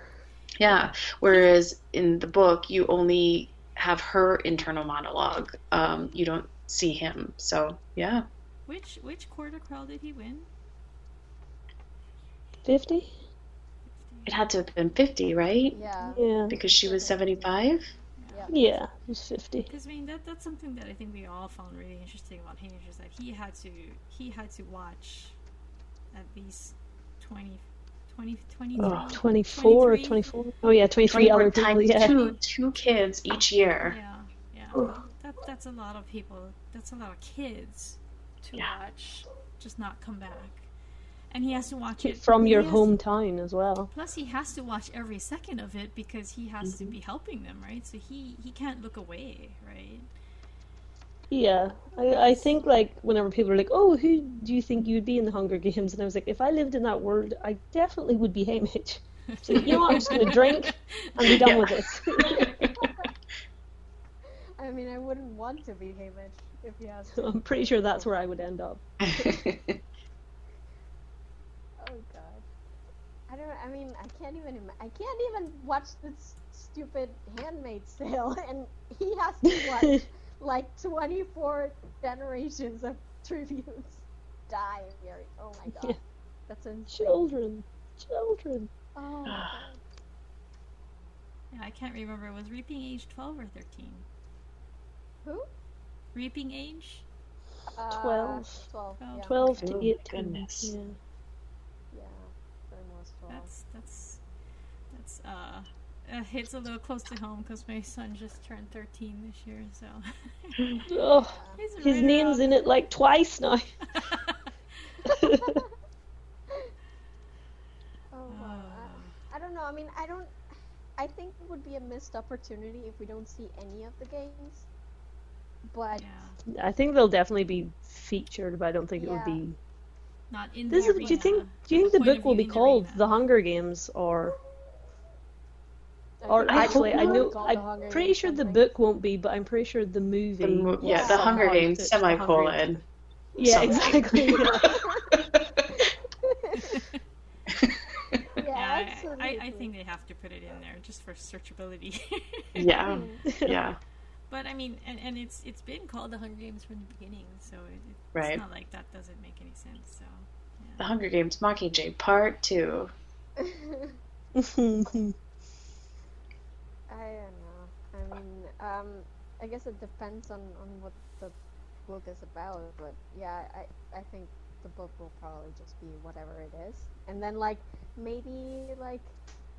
[SPEAKER 3] Yeah. Whereas in the book, you only have her internal monologue. Um, you don't see him. So yeah.
[SPEAKER 1] Which which quarter quell did he win?
[SPEAKER 4] Fifty?
[SPEAKER 3] It had to have been 50, right?
[SPEAKER 2] Yeah.
[SPEAKER 4] Yeah.
[SPEAKER 3] Because she was 75.
[SPEAKER 2] Yeah.
[SPEAKER 4] Yeah, it was fifty.
[SPEAKER 1] Because I mean that that's something that I think we all found really interesting about Haymitch is that he had to he had to watch at least 20, 20 23
[SPEAKER 3] Oh,
[SPEAKER 4] 24 or
[SPEAKER 1] 23?
[SPEAKER 4] 24. Oh, yeah, 23 other
[SPEAKER 3] 24
[SPEAKER 4] people,
[SPEAKER 3] times
[SPEAKER 4] yeah.
[SPEAKER 3] two, two kids each year.
[SPEAKER 1] Yeah, yeah.
[SPEAKER 3] Ugh.
[SPEAKER 1] That that's a lot of people. That's a lot of kids to
[SPEAKER 3] Yeah.
[SPEAKER 1] watch, just not come back, and he has to watch it
[SPEAKER 4] From your
[SPEAKER 1] has-
[SPEAKER 4] hometown as well.
[SPEAKER 1] Plus, he has to watch every second of it because he has
[SPEAKER 3] Mm-hmm.
[SPEAKER 1] to be helping them, right? So he he can't look away, right?
[SPEAKER 4] Yeah, I, I think like whenever people are like, "Oh, who do you think you'd be in the Hunger Games?" and I was like, "If I lived in that world, I definitely would be Haymitch." So you know what? I'm just gonna drink and be done
[SPEAKER 3] Yeah.
[SPEAKER 4] with it.
[SPEAKER 2] I mean, I wouldn't want to be Haymitch if he has to.
[SPEAKER 4] I'm pretty sure that's where I would end up.
[SPEAKER 2] Oh god. I don't. I mean, I can't even. Im- I can't even watch this stupid Handmaid's Tale, and he has to watch like 24 generations of tributes die here. Oh my god.
[SPEAKER 4] Yeah.
[SPEAKER 2] That's insane.
[SPEAKER 4] Children, children.
[SPEAKER 2] Oh my god.
[SPEAKER 1] Yeah, I can't remember. Was Reaping Age twelve or thirteen?
[SPEAKER 2] Who?
[SPEAKER 1] Reaping Age.
[SPEAKER 2] Uh,
[SPEAKER 4] 12.
[SPEAKER 2] 12.
[SPEAKER 1] Twelve.
[SPEAKER 2] Yeah.
[SPEAKER 4] 12
[SPEAKER 3] Oh,
[SPEAKER 4] to 18.
[SPEAKER 3] goodness.
[SPEAKER 4] Yeah.
[SPEAKER 2] Yeah. Burn was 12.
[SPEAKER 1] That's that's that's uh. Uh, hits a little close to home because my son just turned 13 this year, so
[SPEAKER 4] Oh, his
[SPEAKER 1] right
[SPEAKER 4] name's
[SPEAKER 1] around-
[SPEAKER 4] in it like twice now.
[SPEAKER 2] Oh, wow. I, I don't know. I mean, I don't. I think it would be a missed opportunity if we don't see any of the games. But
[SPEAKER 1] yeah,
[SPEAKER 4] I think they'll definitely be featured, but I don't think it would be.
[SPEAKER 1] not in
[SPEAKER 4] This
[SPEAKER 1] the
[SPEAKER 4] is,
[SPEAKER 1] arena.
[SPEAKER 4] do you think? Do you think the
[SPEAKER 1] Point
[SPEAKER 4] book will be called
[SPEAKER 1] arena.
[SPEAKER 4] The Hunger Games, or or
[SPEAKER 3] I
[SPEAKER 4] actually, I know
[SPEAKER 2] Called The Hunger
[SPEAKER 4] I'm pretty sure the book won't be, but I'm pretty sure the movie.
[SPEAKER 3] The mo- yeah,
[SPEAKER 2] Yeah.
[SPEAKER 3] the Hunger Games
[SPEAKER 4] fits the
[SPEAKER 3] semicolon.
[SPEAKER 4] Yeah,
[SPEAKER 3] something.
[SPEAKER 4] exactly.
[SPEAKER 2] yeah,
[SPEAKER 1] Yeah, I, I, I think they have to put it in there just for searchability.
[SPEAKER 3] yeah, yeah,
[SPEAKER 1] But I mean, and, and it's it's been called the Hunger Games from the beginning, so it, it's
[SPEAKER 3] Right.
[SPEAKER 1] not like that doesn't make any sense. So
[SPEAKER 3] The Hunger Games Mockingjay Part Two.
[SPEAKER 2] I don't know. I mean, um, I guess it depends on, on what the book is about, but yeah, I, I think the book will probably just be whatever it is. And then, like, maybe, like,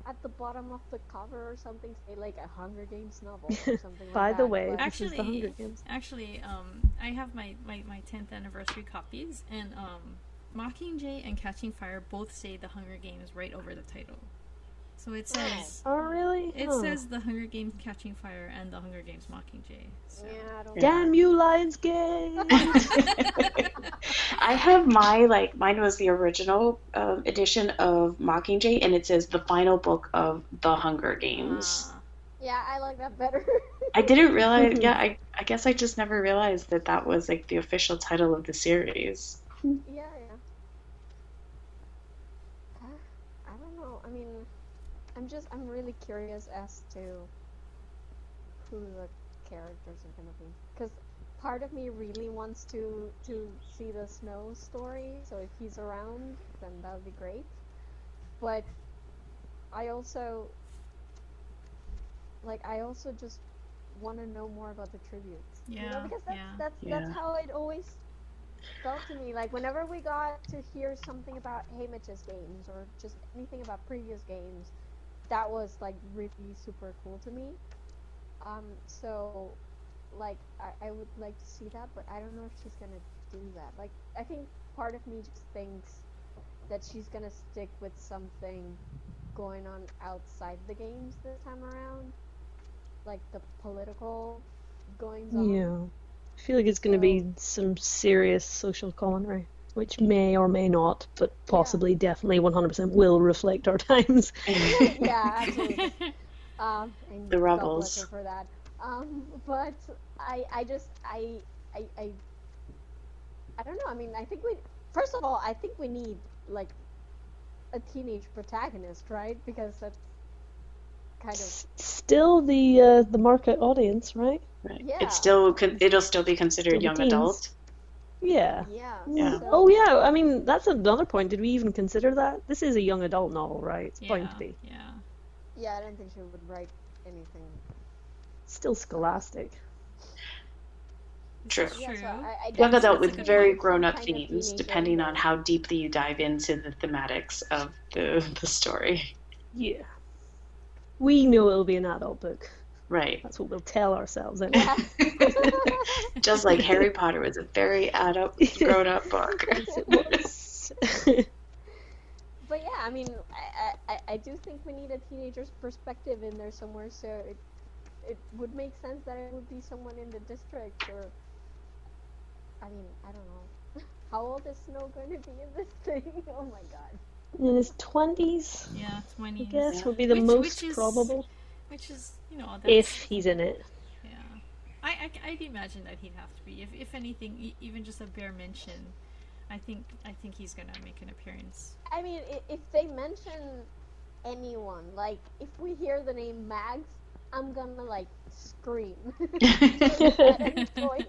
[SPEAKER 2] at the bottom of the cover or something, say, like, a Hunger Games novel or something like
[SPEAKER 4] By
[SPEAKER 2] that.
[SPEAKER 4] the way,
[SPEAKER 2] but-
[SPEAKER 4] this is the
[SPEAKER 1] Actually-
[SPEAKER 4] Hunger Games.
[SPEAKER 1] actually, um, I have my, my, my 10th anniversary copies, and um, Mockingjay and Catching Fire both say the Hunger Games right over the title. So it says
[SPEAKER 4] Oh, really?
[SPEAKER 1] it
[SPEAKER 4] Huh.
[SPEAKER 1] says the Hunger Games Catching Fire and the Hunger Games Mockingjay. So.
[SPEAKER 2] yeah, I don't
[SPEAKER 4] Damn you, Lionsgate!
[SPEAKER 3] I have my like mine was the original um, edition of Mockingjay, and it says the final book of the Hunger Games.
[SPEAKER 1] Ah.
[SPEAKER 2] Yeah, I like that better.
[SPEAKER 3] I didn't realize. Yeah, I I guess I just never realized that that was like the official title of the series.
[SPEAKER 2] Yeah, yeah. Uh, I don't know. I mean, I'm just I'm really curious as to who the characters are gonna be, because part of me really wants to to see the Snow story. So if he's around, then that would be great. But I also like I also just want to know more about the tributes. You know,
[SPEAKER 1] Yeah,
[SPEAKER 2] because that's
[SPEAKER 1] yeah.
[SPEAKER 2] that's
[SPEAKER 3] Yeah.
[SPEAKER 2] that's how it always felt to me. Like whenever we got to hear something about Haymitch's games or just anything about previous games, that was like really super cool to me. Um, so like I, I would like to see that, but I don't know if she's gonna do that. Like I think part of me just thinks that she's gonna stick with something going on outside the games this time around, like the political goings on.
[SPEAKER 4] Yeah. I feel like it's going to be some serious social commentary, which may or may not, but possibly, definitely, 100% will reflect our times.
[SPEAKER 2] yeah, absolutely. Um, and
[SPEAKER 3] The
[SPEAKER 2] God bless
[SPEAKER 3] rebels.
[SPEAKER 2] for that. Um, but I, I just, I, I, I, I don't know. I mean, I think we, first of all, I think we need like a teenage protagonist, right? Because that's kind of
[SPEAKER 4] Still the uh, the market audience, right?
[SPEAKER 3] Right.
[SPEAKER 2] Yeah.
[SPEAKER 3] It's still con- it'll still be considered
[SPEAKER 4] Still
[SPEAKER 3] young
[SPEAKER 4] teens.
[SPEAKER 3] adult.
[SPEAKER 4] Yeah.
[SPEAKER 2] yeah.
[SPEAKER 3] Yeah.
[SPEAKER 2] so-
[SPEAKER 4] Oh yeah, I mean that's another point. Did we even consider that? This is a young adult novel, right? It's bound
[SPEAKER 1] yeah,
[SPEAKER 4] to be.
[SPEAKER 1] yeah.
[SPEAKER 2] Yeah, I don't think she would write anything.
[SPEAKER 4] Still scholastic.
[SPEAKER 3] True.
[SPEAKER 2] Yeah, so I, I
[SPEAKER 3] Young adult with very grown up
[SPEAKER 2] Kind of
[SPEAKER 3] themes, depending on how deeply you dive into the thematics of the the story.
[SPEAKER 4] Yeah. We know it'll be an adult book.
[SPEAKER 3] Right.
[SPEAKER 4] That's what we'll tell ourselves anyway.
[SPEAKER 3] Just like Harry Potter was a very adult, grown up book.
[SPEAKER 4] Yes, it was.
[SPEAKER 2] But yeah, I mean, I, I, I do think we need a teenager's perspective in there somewhere, so it, it would make sense that it would be someone in the district, or, I mean, I don't know. How old is Snow going to be in this thing? Oh my god.
[SPEAKER 4] In his twenties,
[SPEAKER 1] Yeah, 20s.
[SPEAKER 4] I
[SPEAKER 1] twenty.
[SPEAKER 4] guess, would be the
[SPEAKER 1] Which-
[SPEAKER 4] most
[SPEAKER 1] which is-
[SPEAKER 4] probable.
[SPEAKER 1] Which is, you know, that's,
[SPEAKER 4] If he's in it.
[SPEAKER 1] yeah. I, I, I'd imagine that he'd have to be. If, if anything, e- even just a bare mention, I think I think he's gonna make an appearance.
[SPEAKER 2] I mean, if they mention anyone, like, if we hear the name Mags, I'm gonna, like, scream. at any point.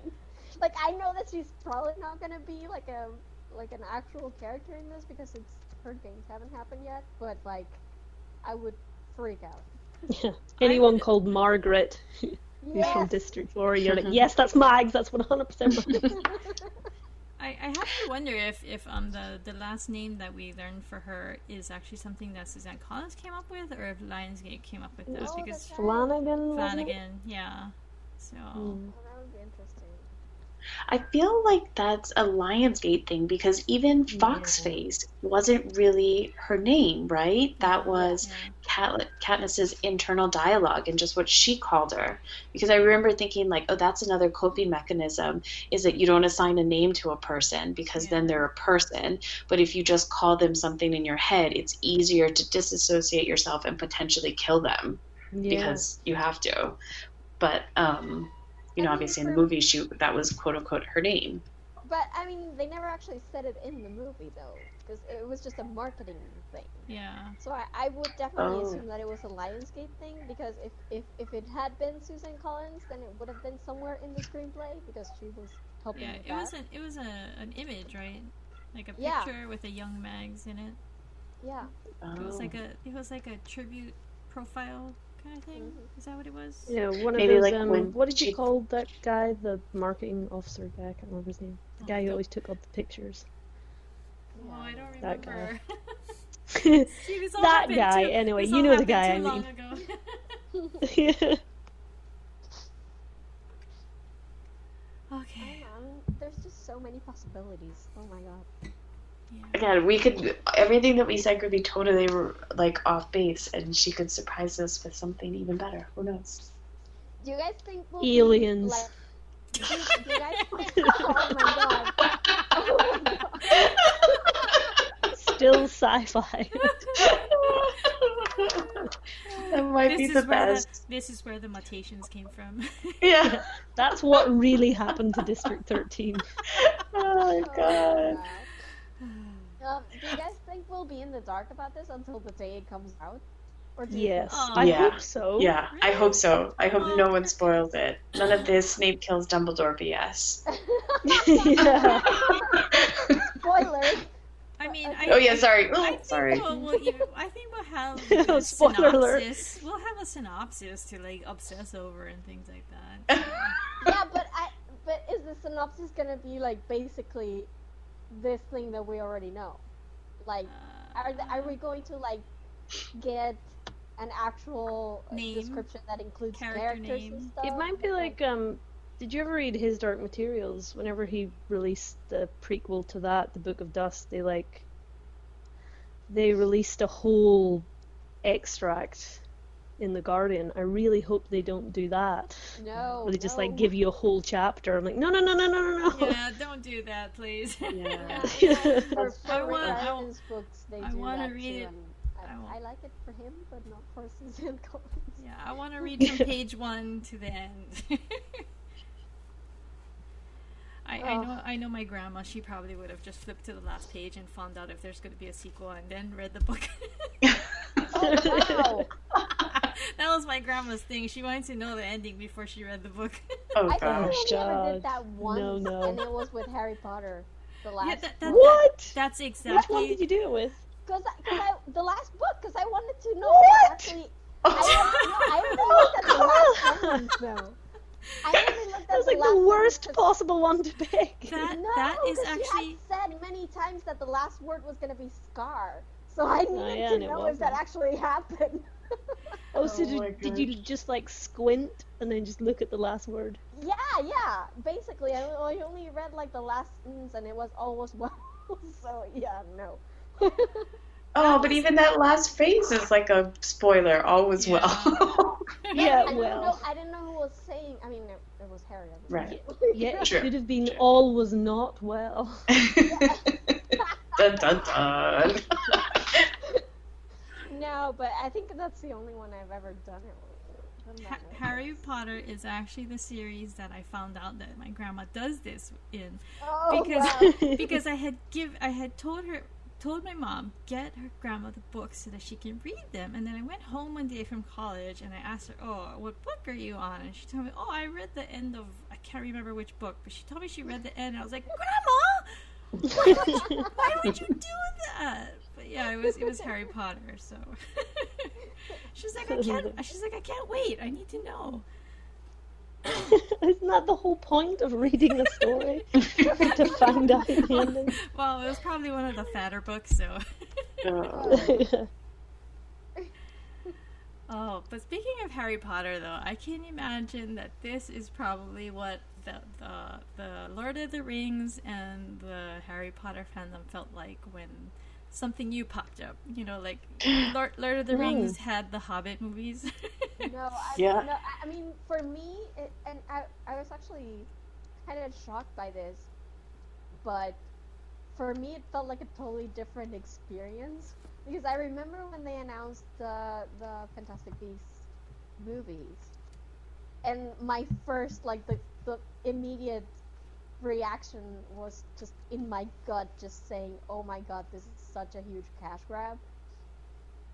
[SPEAKER 2] Like I know that she's probably not gonna be like a like an actual character in this because it's her games haven't happened yet, but like I would freak out.
[SPEAKER 4] Yeah. Anyone
[SPEAKER 1] would-
[SPEAKER 4] called Margaret who's from District 4, you're like, yes, that's Mags, that's 100% Mags.
[SPEAKER 1] I, I have to wonder if, if um the, the last name that we learned for her is actually something that Suzanne Collins came up with, or if Lionsgate came up with that because
[SPEAKER 2] that's right.
[SPEAKER 4] Flanagan, wasn't?
[SPEAKER 1] Flanagan, yeah. So
[SPEAKER 4] Mm.
[SPEAKER 2] Oh, that would be interesting.
[SPEAKER 3] I feel like that's a Lionsgate thing because even Foxface wasn't really her name, right? That was
[SPEAKER 1] yeah.
[SPEAKER 3] Kat- Katniss's internal dialogue and just what she called her. Because I remember thinking like, oh, that's another coping mechanism is that you don't assign a name to a person because then they're a person. But if you just call them something in your head, it's easier to disassociate yourself and potentially kill them
[SPEAKER 4] Yeah.
[SPEAKER 3] because you have to. But um, you know, obviously in the movie, she that was quote unquote her name.
[SPEAKER 2] But I mean, they never actually said it in the movie though, because it was just a marketing thing.
[SPEAKER 1] yeah.
[SPEAKER 2] So I, I would definitely
[SPEAKER 3] Oh.
[SPEAKER 2] assume that it was a Lionsgate thing because if, if if it had been Suzanne Collins, then it would have been somewhere in the screenplay because she was helping
[SPEAKER 1] Yeah,
[SPEAKER 2] with
[SPEAKER 1] it
[SPEAKER 2] that.
[SPEAKER 1] was an it was a an image, right? Like a
[SPEAKER 2] Yeah.
[SPEAKER 1] picture with a young Mags in it.
[SPEAKER 2] Yeah.
[SPEAKER 1] It was
[SPEAKER 3] Oh.
[SPEAKER 1] like a it was like a tribute profile kind of thing.
[SPEAKER 2] Mhm.
[SPEAKER 1] Is that what it was?
[SPEAKER 4] Yeah, one of those.
[SPEAKER 3] like,
[SPEAKER 4] um,
[SPEAKER 3] when
[SPEAKER 4] what did
[SPEAKER 3] she-
[SPEAKER 4] you call that guy? The marketing officer guy. I can't remember his name. The
[SPEAKER 1] Oh,
[SPEAKER 4] guy who
[SPEAKER 1] the-
[SPEAKER 4] always took all the pictures.
[SPEAKER 1] Oh, I don't remember.
[SPEAKER 4] That guy.
[SPEAKER 1] remember.
[SPEAKER 4] yeah.
[SPEAKER 1] See, this all
[SPEAKER 4] That guy,
[SPEAKER 1] too-
[SPEAKER 4] anyway, you know the guy
[SPEAKER 1] too
[SPEAKER 4] I
[SPEAKER 1] long
[SPEAKER 4] mean.
[SPEAKER 1] ago. okay.
[SPEAKER 2] Um, there's just so many possibilities. Oh my god.
[SPEAKER 1] Yeah.
[SPEAKER 3] Again, we could everything that we said could be totally like off base, and she could surprise us with something even better. Who knows?
[SPEAKER 2] Do you guys think we'll
[SPEAKER 4] Aliens.
[SPEAKER 2] Be, like, do, do you guys think? Oh my god. Oh my god.
[SPEAKER 4] Still sci-fi.
[SPEAKER 3] that might
[SPEAKER 1] This
[SPEAKER 3] be the best.
[SPEAKER 1] the this is where the mutations came from.
[SPEAKER 3] Yeah.
[SPEAKER 4] That's what really happened to District 13.
[SPEAKER 3] Oh my god.
[SPEAKER 2] Oh Um, do you guys think we'll be in the dark about this until the day it comes out? Or do you
[SPEAKER 4] Yes,
[SPEAKER 1] Aw.
[SPEAKER 4] I
[SPEAKER 3] Yeah.
[SPEAKER 4] hope so.
[SPEAKER 3] Yeah, I hope so. I hope no one spoils it. None of this Snape kills Dumbledore BS.
[SPEAKER 4] yeah.
[SPEAKER 2] Spoilers.
[SPEAKER 1] I mean, I,
[SPEAKER 3] Oh yeah, sorry.
[SPEAKER 1] I
[SPEAKER 3] Oh,
[SPEAKER 1] think
[SPEAKER 3] sorry.
[SPEAKER 1] We'll, we'll even, I think we'll have a
[SPEAKER 4] Spoiler alert.
[SPEAKER 1] synopsis. We'll have a synopsis to like obsess over and things like that.
[SPEAKER 2] yeah, but I but is the synopsis gonna be like basically this thing that we already know? Like, are the, are we going to like get an actual
[SPEAKER 1] Name,
[SPEAKER 2] description that includes
[SPEAKER 1] character
[SPEAKER 2] characters
[SPEAKER 1] name.
[SPEAKER 2] and stuff?
[SPEAKER 4] It might be like um did you ever read his Dark Materials? Whenever he released the prequel to that, the Book of Dust, they like they released a whole extract in the Guardian. I really hope they don't do that.
[SPEAKER 2] no,
[SPEAKER 4] Where they just
[SPEAKER 2] no.
[SPEAKER 4] like give you a whole chapter. I'm like, no, no, no, no, no, no, no.
[SPEAKER 1] yeah, don't do that, please.
[SPEAKER 2] Yeah,
[SPEAKER 4] Yeah.
[SPEAKER 2] yeah, for, for
[SPEAKER 1] I
[SPEAKER 2] Rick
[SPEAKER 1] want- I
[SPEAKER 2] Riordan's books, they
[SPEAKER 1] I
[SPEAKER 2] do
[SPEAKER 1] wanna read
[SPEAKER 2] too,
[SPEAKER 1] it. I
[SPEAKER 2] I, like it for him, but not for Suzanne Collins.
[SPEAKER 1] Yeah, I want to read from page one to the end. I, I know I know my grandma. She probably would have just flipped to the last page and found out if there's going to be a sequel, and then read the book.
[SPEAKER 2] Oh wow!
[SPEAKER 1] that was my grandma's thing. She wanted to know the ending before she read the book.
[SPEAKER 3] Oh
[SPEAKER 2] I think I
[SPEAKER 3] gosh.
[SPEAKER 2] only ever
[SPEAKER 4] God.
[SPEAKER 2] did that once,
[SPEAKER 4] No, no.
[SPEAKER 2] and it was with Harry Potter, the last.
[SPEAKER 1] yeah, that, that,
[SPEAKER 4] What?
[SPEAKER 1] that's
[SPEAKER 4] Which one did you do it with?
[SPEAKER 2] Because I, cause I, the last book, because I wanted to know
[SPEAKER 4] What?
[SPEAKER 2] actually. I, wanted, no, I only looked at the last oh, endings though. I only looked at
[SPEAKER 4] That was
[SPEAKER 2] the
[SPEAKER 4] like
[SPEAKER 2] last
[SPEAKER 4] the
[SPEAKER 2] worst
[SPEAKER 4] worst
[SPEAKER 2] 'cause-
[SPEAKER 4] possible one to pick.
[SPEAKER 1] That
[SPEAKER 2] No,
[SPEAKER 1] that is
[SPEAKER 2] 'cause
[SPEAKER 1] actually.
[SPEAKER 2] She had said many times that the last word was gonna be scar, so I oh, needed
[SPEAKER 4] Oh, yeah,
[SPEAKER 2] to know if that actually happened.
[SPEAKER 4] Oh, so
[SPEAKER 3] Oh
[SPEAKER 4] did, did you just like squint and then just look at the last word?
[SPEAKER 2] yeah, yeah. Basically, I, I only read like the last sentence, and it was almost well. so yeah, no.
[SPEAKER 3] Oh, but even that last phrase is like a spoiler. All was well.
[SPEAKER 4] Yeah,
[SPEAKER 2] I didn't
[SPEAKER 4] well.
[SPEAKER 2] know. I didn't know who was saying. I mean, it, it was Harry.
[SPEAKER 3] Right.
[SPEAKER 4] Yeah, it
[SPEAKER 3] True,
[SPEAKER 4] could have been
[SPEAKER 3] true.
[SPEAKER 4] all was not well.
[SPEAKER 3] dun dun dun.
[SPEAKER 2] No, but I think that's the only one I've ever done it with.
[SPEAKER 1] Ha- Harry Potter is actually the series that I found out that my grandma does this in.
[SPEAKER 2] Oh,
[SPEAKER 1] because
[SPEAKER 2] wow.
[SPEAKER 1] because I had give I had told her told my mom get her grandma the books so that she can read them. And then I went home one day from college and I asked her oh what book are you on? And she told me oh I read the end of I can't remember which book but she told me she read the end. And I was like grandma! Why would you, why would you do that yeah it was it was Harry Potter so she's like I can't she's like I can't wait I need to know
[SPEAKER 4] Isn't that the whole point of reading the story? to find out the ending.
[SPEAKER 1] well it was probably one of the fatter books so
[SPEAKER 3] Oh.
[SPEAKER 1] Oh, but speaking of Harry Potter, though, I can imagine that this is probably what the the, the Lord of the Rings and the Harry Potter fandom felt like when something you popped up. You know, like Lord, Lord of the. Rings had the Hobbit movies.
[SPEAKER 2] No, I,
[SPEAKER 3] Yeah.
[SPEAKER 2] no, I- I mean, for me, it, and I, I was actually kind of shocked by this, but for me, it felt like a totally different experience because I remember when they announced the the Fantastic Beasts movies, and my first like the the immediate reaction was just in my gut, just saying, "Oh my god, this is such a huge cash grab,"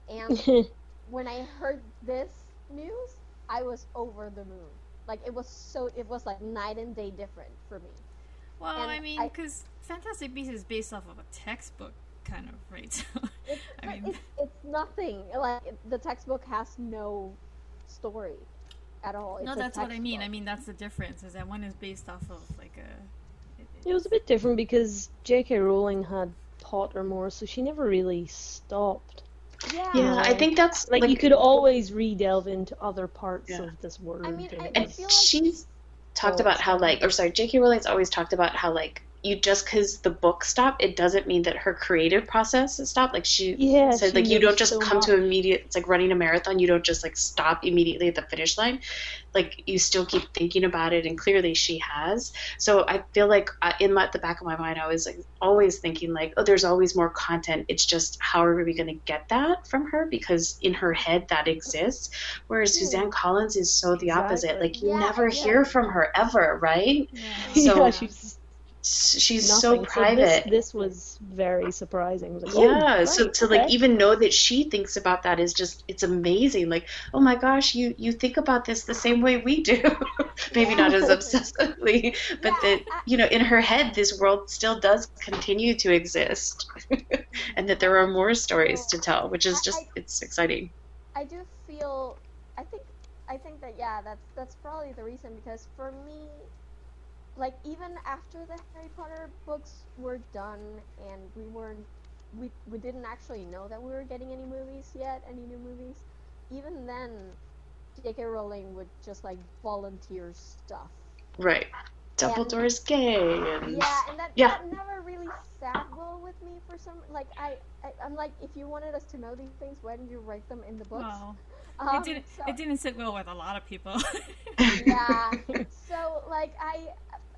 [SPEAKER 2] and when I heard this news, I was over the moon. Like it was so, it was like night and day different for me.
[SPEAKER 1] well,
[SPEAKER 2] And
[SPEAKER 1] I mean, because Fantastic Beasts is based off of a textbook, kind of, right? So,
[SPEAKER 2] It's,
[SPEAKER 1] I mean,
[SPEAKER 2] it's, it's nothing. Like it- the textbook has no story at all.
[SPEAKER 1] no,
[SPEAKER 2] It's a
[SPEAKER 1] that's what I mean. I mean, that's the difference. Is that one is based off of like a. it-
[SPEAKER 4] It was a bit different because J.K. Rowling had Pottermore, so she never really stopped.
[SPEAKER 2] Yeah.
[SPEAKER 3] Yeah, I think that's
[SPEAKER 4] Like, you could always re-delve into other parts
[SPEAKER 3] Yeah.
[SPEAKER 4] of this world.
[SPEAKER 2] I mean,
[SPEAKER 4] and
[SPEAKER 2] I-
[SPEAKER 3] and
[SPEAKER 2] I feel like-
[SPEAKER 3] she's talked about how like or sorry j.k rowling's always talked about how like you just because the book stopped it doesn't mean that her creative process has stopped. Like she
[SPEAKER 4] Yeah,
[SPEAKER 3] said
[SPEAKER 4] she
[SPEAKER 3] like you don't just
[SPEAKER 4] so
[SPEAKER 3] come to immediate it's like running a marathon you don't just like stop immediately at the finish line. Like you still keep thinking about it and clearly she has. So i feel like uh, in my, the back of my mind i was like always thinking like oh there's always more content. It's just how are we going to get that from her? Because in her head that exists. Whereas
[SPEAKER 2] Hmm.
[SPEAKER 3] suzanne collins is so the opposite. Like you
[SPEAKER 2] Yeah,
[SPEAKER 3] never
[SPEAKER 2] yeah.
[SPEAKER 3] hear from her ever right?
[SPEAKER 1] Yeah.
[SPEAKER 3] So-
[SPEAKER 4] yeah, she's
[SPEAKER 3] she's
[SPEAKER 4] nothing.
[SPEAKER 3] so
[SPEAKER 4] this,
[SPEAKER 3] private.
[SPEAKER 4] this was very surprising. Was like, oh,
[SPEAKER 3] Yeah, so
[SPEAKER 4] right,
[SPEAKER 3] to like even know that she thinks about that is just it's amazing. Like, oh my gosh, you you think about this the same way we do. Maybe not as obsessively, but
[SPEAKER 2] Yeah,
[SPEAKER 3] that you know, in her head this world still does continue to exist. and that there are more stories to tell, which is
[SPEAKER 2] I-
[SPEAKER 3] just
[SPEAKER 2] I-
[SPEAKER 3] it's exciting.
[SPEAKER 2] I do feel I think I think that yeah, that's that's probably the reason because for me like even after the Harry Potter books were done and we weren't we we didn't actually know that we were getting any movies yet, any new movies. Even then J.K. Rowling would just like volunteer stuff.
[SPEAKER 3] Right. Dumbledore's gay and
[SPEAKER 2] Yeah, and that,
[SPEAKER 3] Yeah.
[SPEAKER 2] that never really sat well with me for some like I, I I'm like if you wanted us to know these things, why didn't you write them in the books?
[SPEAKER 1] Well,
[SPEAKER 2] Um,
[SPEAKER 1] it didn't.
[SPEAKER 2] so-
[SPEAKER 1] It didn't sit well with a lot of people.
[SPEAKER 2] yeah. So like I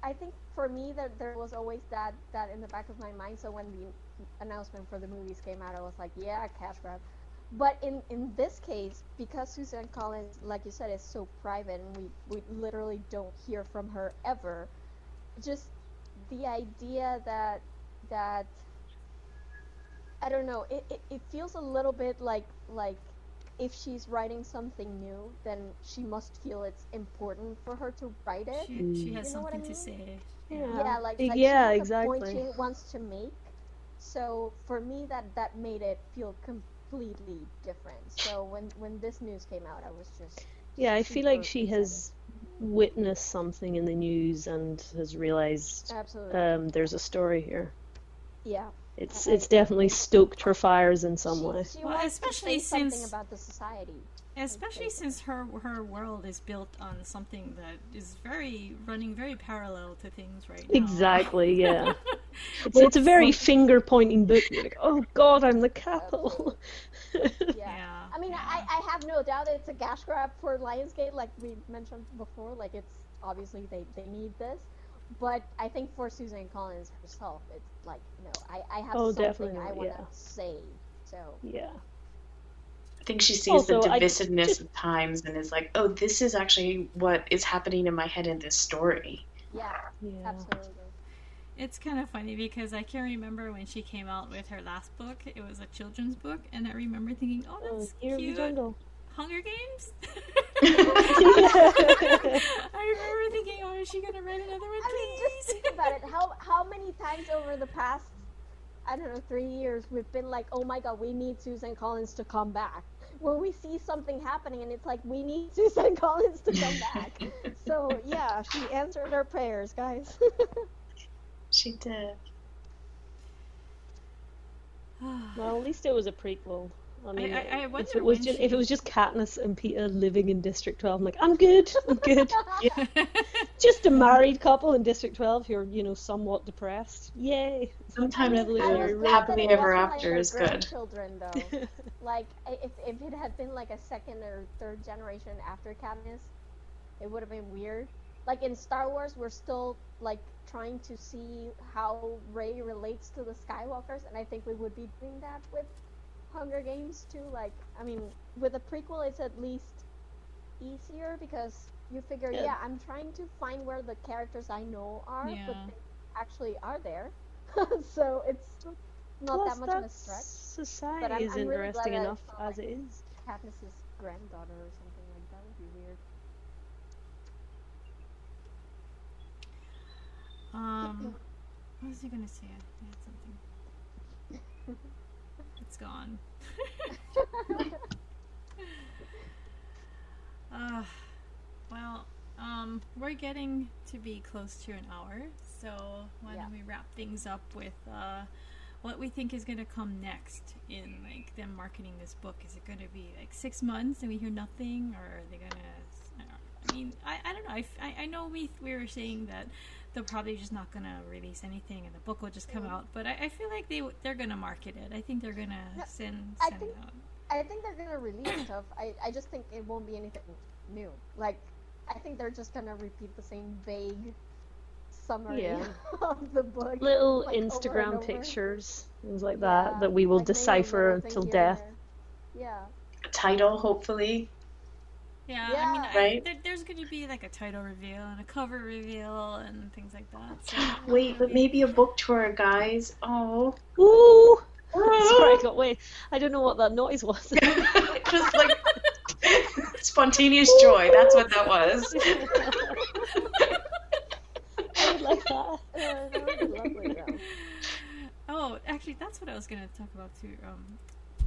[SPEAKER 2] I think for me that there was always that that in the back of my mind. So when the announcement for the movies came out, I was like, yeah, cash grab. But in in this case, because Suzanne Collins, like you said, is so private, and we we literally don't hear from her ever. Just the idea that that I don't know. It, it, it feels a little bit like like if she's writing something new, then she must feel it's important for her to write it.
[SPEAKER 1] she, she has
[SPEAKER 2] You know what I
[SPEAKER 1] something to say.
[SPEAKER 4] Yeah.
[SPEAKER 2] yeah, like, like
[SPEAKER 4] yeah,
[SPEAKER 2] she has a point she wants to make. So for me, that that made it feel completely different. So when when this news came out, I was just
[SPEAKER 4] Yeah, I feel like she
[SPEAKER 2] excited.
[SPEAKER 4] has witnessed something in the news and has realized um, there's a story here.
[SPEAKER 2] yeah.
[SPEAKER 4] It's it's definitely stoked her fires in some
[SPEAKER 2] she,
[SPEAKER 4] way.
[SPEAKER 2] She
[SPEAKER 1] Well, especially
[SPEAKER 2] to say something
[SPEAKER 1] since-
[SPEAKER 2] about the society.
[SPEAKER 1] Especially since her her world is built on something that is very running very parallel to things right now.
[SPEAKER 4] Exactly, yeah. It's, it's a very finger pointing book. Like, oh god, I'm the capital.
[SPEAKER 2] Yeah.
[SPEAKER 1] Yeah.
[SPEAKER 2] I mean,
[SPEAKER 1] yeah.
[SPEAKER 2] I, I have no doubt that it's a cash grab for Lionsgate, like we mentioned before. Like, it's obviously they, they need this. But I think for Suzanne Collins herself, it's like, no, I, I have
[SPEAKER 4] Oh,
[SPEAKER 2] something I want to
[SPEAKER 4] yeah.
[SPEAKER 2] say. So,
[SPEAKER 4] yeah.
[SPEAKER 3] I think she sees the
[SPEAKER 4] Also, I
[SPEAKER 3] divisiveness
[SPEAKER 4] just-
[SPEAKER 3] of times and is like, oh, this is actually what is happening in my head in this story.
[SPEAKER 2] yeah,
[SPEAKER 4] Yeah.
[SPEAKER 2] absolutely.
[SPEAKER 1] It's kind of funny because I can remember when she came out with her last book. It was a children's book, and I remember thinking, "Oh,
[SPEAKER 4] Oh,
[SPEAKER 1] that's
[SPEAKER 4] Year of the
[SPEAKER 1] cute."
[SPEAKER 4] Jungle.
[SPEAKER 1] Hunger Games. I remember thinking, "Oh, is she gonna write another one,
[SPEAKER 2] I mean, just think about it. How, how many times over the past, I don't know, three years, we've been like, oh my god, we need Suzanne Collins to come back. Where we see something happening and it's like, we need Suzanne Collins to come back. so, yeah, she answered our prayers, guys.
[SPEAKER 3] She did.
[SPEAKER 4] Well, at least it was a prequel. I mean,
[SPEAKER 1] I- I
[SPEAKER 4] if
[SPEAKER 1] wonder
[SPEAKER 4] it was
[SPEAKER 1] when
[SPEAKER 4] just
[SPEAKER 1] she-
[SPEAKER 4] if it was just Katniss and Peeta living in District 12, I'm like, I'm good, I'm good. just a married couple in District 12 who are, you know, somewhat depressed. Yay!
[SPEAKER 3] Sometimes
[SPEAKER 2] I
[SPEAKER 4] Revolutionary
[SPEAKER 2] was
[SPEAKER 4] Road.
[SPEAKER 2] glad
[SPEAKER 3] happily ever after
[SPEAKER 2] like,
[SPEAKER 3] is good.
[SPEAKER 2] Children though. like, if, if it had been like a second or third generation after Katniss, it would have been weird. Like in Star Wars, we're still like trying to see how Rey relates to the Skywalkers, and I think we would be doing that with Hunger Games too. Like, I mean, with a prequel, it's at least easier because you figure,
[SPEAKER 4] Yeah.
[SPEAKER 2] yeah, I'm trying to find where the characters I know are, but they actually are there. so it's not
[SPEAKER 4] Plus,
[SPEAKER 2] that much of a stretch.
[SPEAKER 4] Society
[SPEAKER 2] But I'm-
[SPEAKER 4] is
[SPEAKER 2] I'm really glad
[SPEAKER 4] interesting enough
[SPEAKER 2] it's not,
[SPEAKER 4] as
[SPEAKER 2] like-
[SPEAKER 4] it is.
[SPEAKER 2] Katniss's granddaughter or something like that would be weird.
[SPEAKER 1] Um, what was he gonna say? I had something. It's gone. uh, well, um, we're getting to be close to an hour, so why
[SPEAKER 2] Yeah.
[SPEAKER 1] don't we wrap things up with uh, what we think is gonna come next in like them marketing this book? Is it gonna be like six months and we hear nothing, or are they gonna? I mean, I, I don't know. I, I know we we were saying that they're probably just not gonna release anything, and the book will just come
[SPEAKER 2] Mhm.
[SPEAKER 1] out. But I, I feel like they they're gonna market it. I think they're gonna
[SPEAKER 2] Yeah,
[SPEAKER 1] send
[SPEAKER 2] I
[SPEAKER 1] send
[SPEAKER 2] think-
[SPEAKER 1] out.
[SPEAKER 2] I think they're gonna release stuff. I, I just think it won't be anything new. Like, I think they're just gonna repeat the same vague summary
[SPEAKER 4] Yeah.
[SPEAKER 2] of the book.
[SPEAKER 4] Little
[SPEAKER 2] like,
[SPEAKER 4] Instagram
[SPEAKER 2] over.
[SPEAKER 4] pictures, things like
[SPEAKER 2] Yeah,
[SPEAKER 4] that, that we will
[SPEAKER 2] like
[SPEAKER 4] decipher
[SPEAKER 2] little thing
[SPEAKER 4] till death.
[SPEAKER 2] Yeah.
[SPEAKER 3] A title, hopefully.
[SPEAKER 1] Yeah,
[SPEAKER 2] Yeah.
[SPEAKER 1] I mean, I,
[SPEAKER 3] Right?
[SPEAKER 1] there, there's going to be like a title reveal and a cover reveal and things like that. So,
[SPEAKER 3] Wait, but maybe a book tour, guys. Oh.
[SPEAKER 4] Ooh! Sorry, I got wait. I don't know what that noise was.
[SPEAKER 3] Just like spontaneous joy. That's what that was.
[SPEAKER 4] I would like that.
[SPEAKER 2] Uh, that would be lovely, though.
[SPEAKER 1] oh, actually, that's what I was going to talk about too. Um,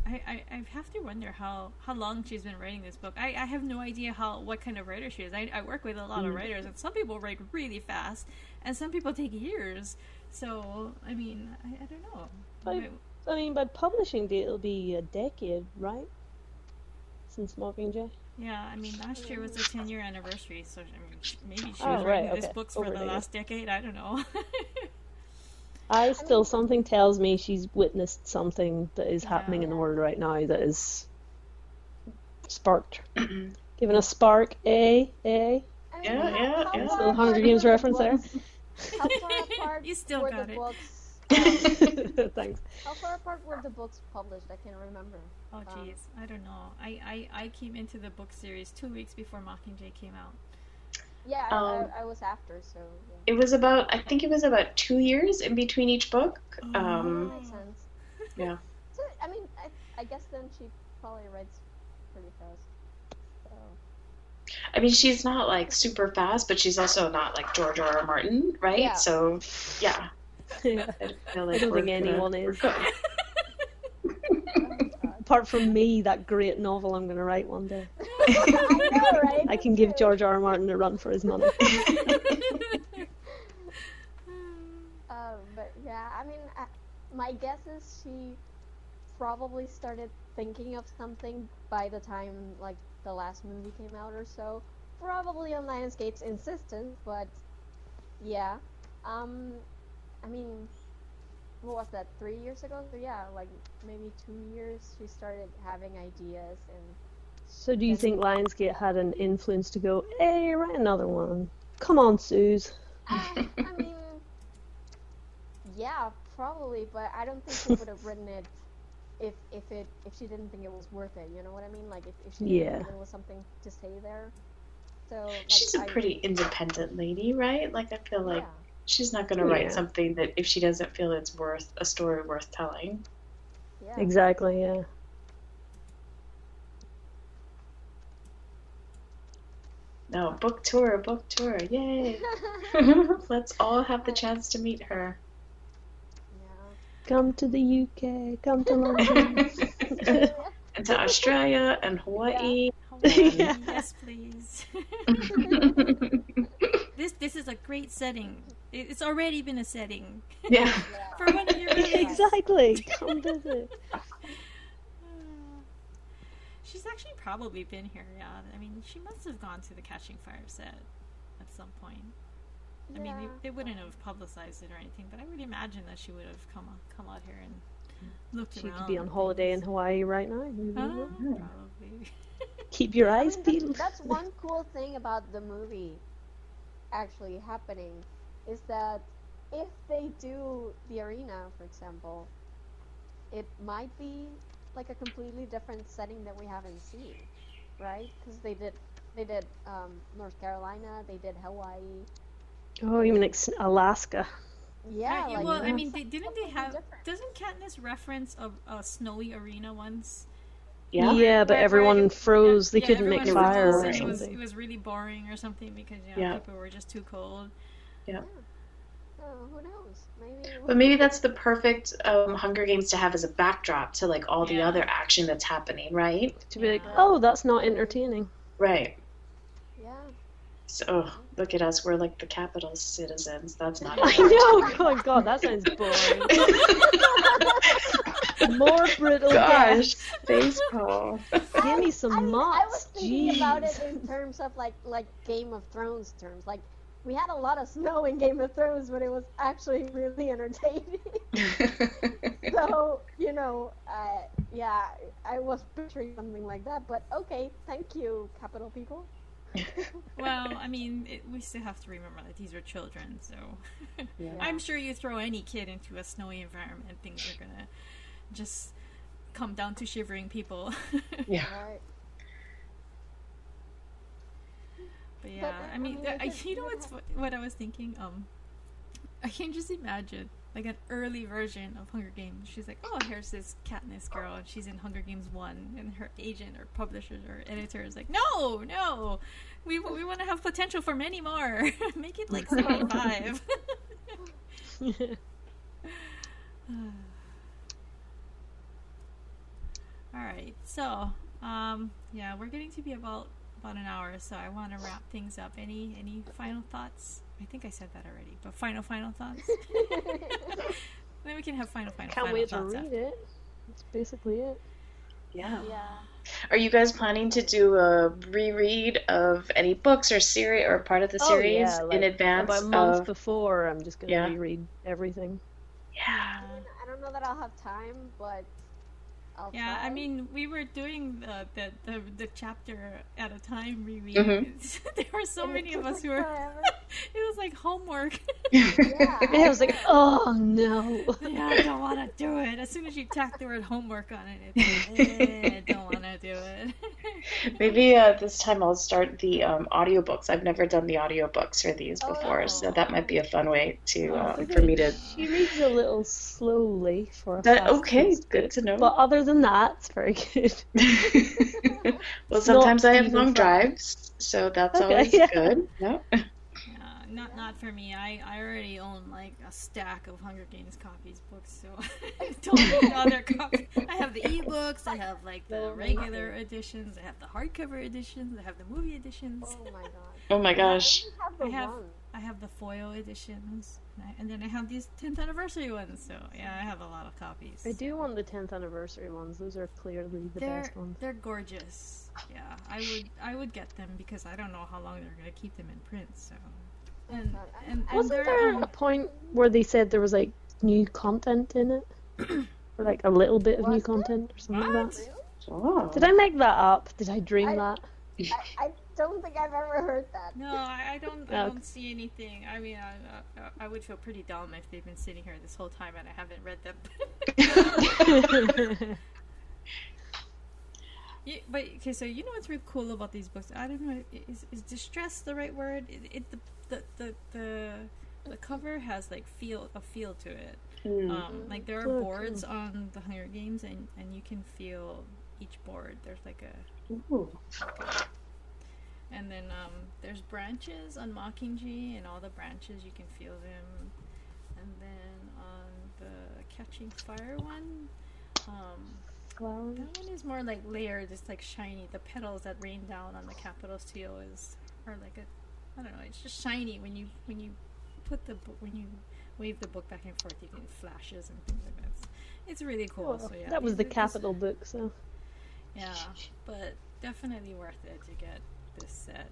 [SPEAKER 1] I, I, I have to wonder how, how long she's been writing this book. I, I have no idea how what kind of writer she is. I, I work with a lot of mm. writers, and some people write really fast, and some people take years. So, I mean, I, I don't know.
[SPEAKER 4] I- I mean, by publishing date, it'll be a decade, right? Since Mockingjay.
[SPEAKER 1] Yeah, I mean, last year was the 10 year anniversary, so I mean, maybe she
[SPEAKER 4] Oh,
[SPEAKER 1] was
[SPEAKER 4] right,
[SPEAKER 1] writing
[SPEAKER 4] okay.
[SPEAKER 1] books for the last decade. I don't know.
[SPEAKER 4] I still, something tells me she's witnessed something that is happening in the world right now that is sparked. Giving a spark, eh? Eh?
[SPEAKER 2] I mean,
[SPEAKER 3] Yeah,
[SPEAKER 2] how-
[SPEAKER 3] yeah,
[SPEAKER 2] how
[SPEAKER 3] yeah.
[SPEAKER 2] far
[SPEAKER 4] Little Hunger Games
[SPEAKER 2] were the
[SPEAKER 4] reference there.
[SPEAKER 2] How far apart
[SPEAKER 1] You still
[SPEAKER 2] were
[SPEAKER 1] got
[SPEAKER 2] the
[SPEAKER 1] it.
[SPEAKER 2] books?
[SPEAKER 4] Thanks.
[SPEAKER 2] How far apart were the books published? I can't remember.
[SPEAKER 1] oh,
[SPEAKER 2] Um,
[SPEAKER 1] jeez. I don't know. I, I, I came into the book series two weeks before Mockingjay came out.
[SPEAKER 2] Yeah, I,
[SPEAKER 3] Um,
[SPEAKER 2] I, I was after, so yeah.
[SPEAKER 3] It was about, I think it was about two years in between each book. Um,
[SPEAKER 2] makes sense.
[SPEAKER 3] yeah.
[SPEAKER 2] So I mean, I, I guess then she probably writes pretty fast. So
[SPEAKER 3] I mean, she's not like super fast, but she's also not like George R. R. Martin, right?
[SPEAKER 2] Yeah.
[SPEAKER 3] So, yeah.
[SPEAKER 4] Yeah.
[SPEAKER 3] I feel like
[SPEAKER 4] I don't
[SPEAKER 3] we're
[SPEAKER 4] think
[SPEAKER 3] gonna-
[SPEAKER 4] anyone is.
[SPEAKER 3] good.
[SPEAKER 2] God.
[SPEAKER 4] Apart from me, that great novel I'm going to write one day.
[SPEAKER 2] I know, right?
[SPEAKER 4] I can give. George R. R. Martin a run for his money.
[SPEAKER 2] Um, but yeah, I mean, I, my guess is she probably started thinking of something by the time like the last movie came out or so. Probably on Lionsgate's insistence, but yeah. Um, I mean, what was that? Three years ago? So yeah, like maybe two years. She started having ideas and
[SPEAKER 4] So do you think Lionsgate had an influence to go, hey, write another one? Come on, Suze.
[SPEAKER 2] Um, I mean, yeah, probably, but I don't think she would have written it if if it if she didn't think it was worth it. You know what I mean? Like if, if she didn't
[SPEAKER 4] Yeah.
[SPEAKER 2] think there was something to say there. So like,
[SPEAKER 3] She's a
[SPEAKER 2] I-
[SPEAKER 3] pretty independent lady, right? Like, I feel like
[SPEAKER 2] yeah,
[SPEAKER 3] she's not going to write
[SPEAKER 4] Yeah.
[SPEAKER 3] something that if she doesn't feel it's worth a story worth telling.
[SPEAKER 2] yeah.
[SPEAKER 4] Exactly, yeah.
[SPEAKER 3] No, book tour, book tour, yay! Let's all have the chance to meet her.
[SPEAKER 2] yeah.
[SPEAKER 4] Come to the UK, come to London.
[SPEAKER 3] and to Australia and Hawaii.
[SPEAKER 4] Yeah.
[SPEAKER 1] yes, please. this this is a great setting. It- It's already been a setting
[SPEAKER 3] yeah.
[SPEAKER 2] yeah.
[SPEAKER 1] for one of your movies.
[SPEAKER 4] exactly. Come visit.
[SPEAKER 1] She's actually probably been here, yeah. I mean, she must have gone to the Catching Fire set at some point. I mean, they, they wouldn't have publicized it or anything, but I would imagine that she would have come come out here and looked
[SPEAKER 4] She
[SPEAKER 1] around.
[SPEAKER 4] She could be on
[SPEAKER 1] and
[SPEAKER 4] holiday in. Hawaii right now. Maybe.
[SPEAKER 1] Ah, probably.
[SPEAKER 4] Keep your eyes
[SPEAKER 2] mean, that's,
[SPEAKER 4] peeled.
[SPEAKER 2] that's one cool thing about the movie actually happening is that if they do the arena, for example, it might be like a completely different setting that we haven't seen, right? Because they did they did um, North Carolina, they did Hawaii.
[SPEAKER 4] Oh, even ex- Alaska.
[SPEAKER 2] Yeah,
[SPEAKER 1] yeah,
[SPEAKER 2] like,
[SPEAKER 1] well, I mean, they, didn't they have?
[SPEAKER 2] different.
[SPEAKER 1] Doesn't Katniss reference a, a snowy arena once?
[SPEAKER 3] Yeah.
[SPEAKER 4] Yeah, but
[SPEAKER 1] Where- where
[SPEAKER 4] everyone
[SPEAKER 1] you-
[SPEAKER 4] froze. They
[SPEAKER 1] yeah,
[SPEAKER 4] couldn't make
[SPEAKER 1] everyone
[SPEAKER 4] fire or
[SPEAKER 1] and it was,
[SPEAKER 4] something.
[SPEAKER 1] it was really boring or something because you know
[SPEAKER 3] Yeah.
[SPEAKER 1] people were just too cold.
[SPEAKER 2] Oh, who knows? Maybe.
[SPEAKER 3] But maybe that's the perfect um, Hunger Games to have as a backdrop to like all the other action that's happening, right?
[SPEAKER 4] To be like, oh, that's not entertaining.
[SPEAKER 3] Right.
[SPEAKER 2] Yeah.
[SPEAKER 3] So oh, look at us, we're like the capital citizens. That's not.
[SPEAKER 4] I know. Oh my god, that sounds boring. More brittle
[SPEAKER 3] Gosh,
[SPEAKER 4] gas.
[SPEAKER 3] baseball.
[SPEAKER 4] Give me some
[SPEAKER 2] I mean, I
[SPEAKER 4] mots.
[SPEAKER 2] was thinking about it in terms of like like Game of Thrones terms. Like we had a lot of snow in Game of Thrones, but it was actually really entertaining. so you know, uh, yeah, I was picturing something like that. But okay, thank you, capital people.
[SPEAKER 1] Well, I mean, it, we still have to remember that these are children, so
[SPEAKER 3] Yeah.
[SPEAKER 1] I'm sure you throw any kid into a snowy environment, things are gonna just come down to shivering people.
[SPEAKER 3] yeah.
[SPEAKER 2] Right.
[SPEAKER 1] But yeah,
[SPEAKER 2] But,
[SPEAKER 1] I mean,
[SPEAKER 2] I mean,
[SPEAKER 1] I, you know what's what I was thinking? Um, I can just imagine like an early version of Hunger Games. She's like, oh, here's this Katniss girl, and she's in Hunger Games one, and her agent or publisher or editor is like, no, no, we we want to have potential for many more. Make it like seventy five. All right, so um, yeah, we're getting to be about about an hour, so I want to wrap things up. Any any final thoughts? I think I said that already, but final final thoughts. then we can have final final.
[SPEAKER 4] Can't
[SPEAKER 1] final
[SPEAKER 4] wait to read
[SPEAKER 1] after.
[SPEAKER 4] it. That's basically it.
[SPEAKER 3] Yeah.
[SPEAKER 2] yeah.
[SPEAKER 3] Are you guys planning to do a reread of any books or series or part of the
[SPEAKER 4] Oh,
[SPEAKER 3] series
[SPEAKER 4] yeah,
[SPEAKER 3] in advance
[SPEAKER 4] About a month
[SPEAKER 3] of?
[SPEAKER 4] before, I'm just gonna
[SPEAKER 3] Yeah.
[SPEAKER 4] reread everything.
[SPEAKER 3] Yeah.
[SPEAKER 2] I, mean, I don't know that I'll have time, but I'll
[SPEAKER 1] Yeah, I mean, we were doing the the, the, the chapter at a time reread.
[SPEAKER 3] Mhm.
[SPEAKER 1] there were so
[SPEAKER 2] And
[SPEAKER 1] many of us
[SPEAKER 2] like,
[SPEAKER 1] who were. it was like homework.
[SPEAKER 2] Yeah.
[SPEAKER 4] And I was like, oh no.
[SPEAKER 1] yeah, I don't want to do it. As soon as you tack the word homework on it, it's like, eh, I don't want to do it.
[SPEAKER 3] Maybe uh, this time I'll start the um, audiobooks. I've never done the audiobooks for these before, so that might be a fun way to uh, for me to.
[SPEAKER 4] She reads a little slowly for a
[SPEAKER 3] That okay, good to know.
[SPEAKER 4] But other than that, it's very good.
[SPEAKER 3] well, sometimes
[SPEAKER 4] not
[SPEAKER 3] I have long
[SPEAKER 4] fast.
[SPEAKER 3] drives, so that's
[SPEAKER 4] Okay,
[SPEAKER 3] always
[SPEAKER 4] yeah.
[SPEAKER 3] good. No?
[SPEAKER 1] Yeah, not not for me. I, I already own like a stack of Hunger Games copies books, so I don't need other copies. I have the ebooks. I have like the
[SPEAKER 2] Oh,
[SPEAKER 1] regular editions. I have the hardcover editions. I have the movie editions.
[SPEAKER 2] Oh my god.
[SPEAKER 3] Oh my gosh.
[SPEAKER 2] I have the
[SPEAKER 1] I have-
[SPEAKER 2] one.
[SPEAKER 1] I have the foil editions, and, I, and then I have these 10th anniversary ones. So yeah, I have a lot of copies.
[SPEAKER 4] I do want the 10th anniversary ones. Those are clearly the
[SPEAKER 1] they're
[SPEAKER 4] best ones.
[SPEAKER 1] they're gorgeous. Yeah, I would I would get them because I don't know how long they're gonna keep them in print. So, and and, and
[SPEAKER 4] Wasn't there
[SPEAKER 1] um,
[SPEAKER 4] a point where they said there was like new content in it? or like a little bit of new
[SPEAKER 2] Was there?
[SPEAKER 4] content or something like that?
[SPEAKER 3] Oh.
[SPEAKER 4] Did I make that up? Did I dream
[SPEAKER 2] I-
[SPEAKER 4] that?
[SPEAKER 2] I, I don't think I've ever heard that.
[SPEAKER 1] No, I, I don't. I don't see anything. I mean, I, I, I would feel pretty dumb if they've been sitting here this whole time and I haven't read them. Yeah, but okay, so you know what's really cool about these books? I don't know. Is is distress the right word? It, it the, the the the the cover has like feel a feel to it.
[SPEAKER 3] Hmm.
[SPEAKER 1] Um, like there are
[SPEAKER 4] Oh,
[SPEAKER 1] boards on the Hunger Games, and and you can feel each board. There's like a
[SPEAKER 3] Ooh.
[SPEAKER 1] And then um, there's branches on Mockingjay, and all the branches you can feel them. And then on the Catching Fire one, um, that one is more like layered. It's like shiny. The petals that rain down on the capital seal is are like a, I don't know. It's just shiny when you when you put the when you wave the book back and forth. You can flashes and things like that. It's, really cool.
[SPEAKER 4] Oh,
[SPEAKER 1] so yeah,
[SPEAKER 4] that was the capital book, so
[SPEAKER 1] yeah, but definitely worth it to get this set.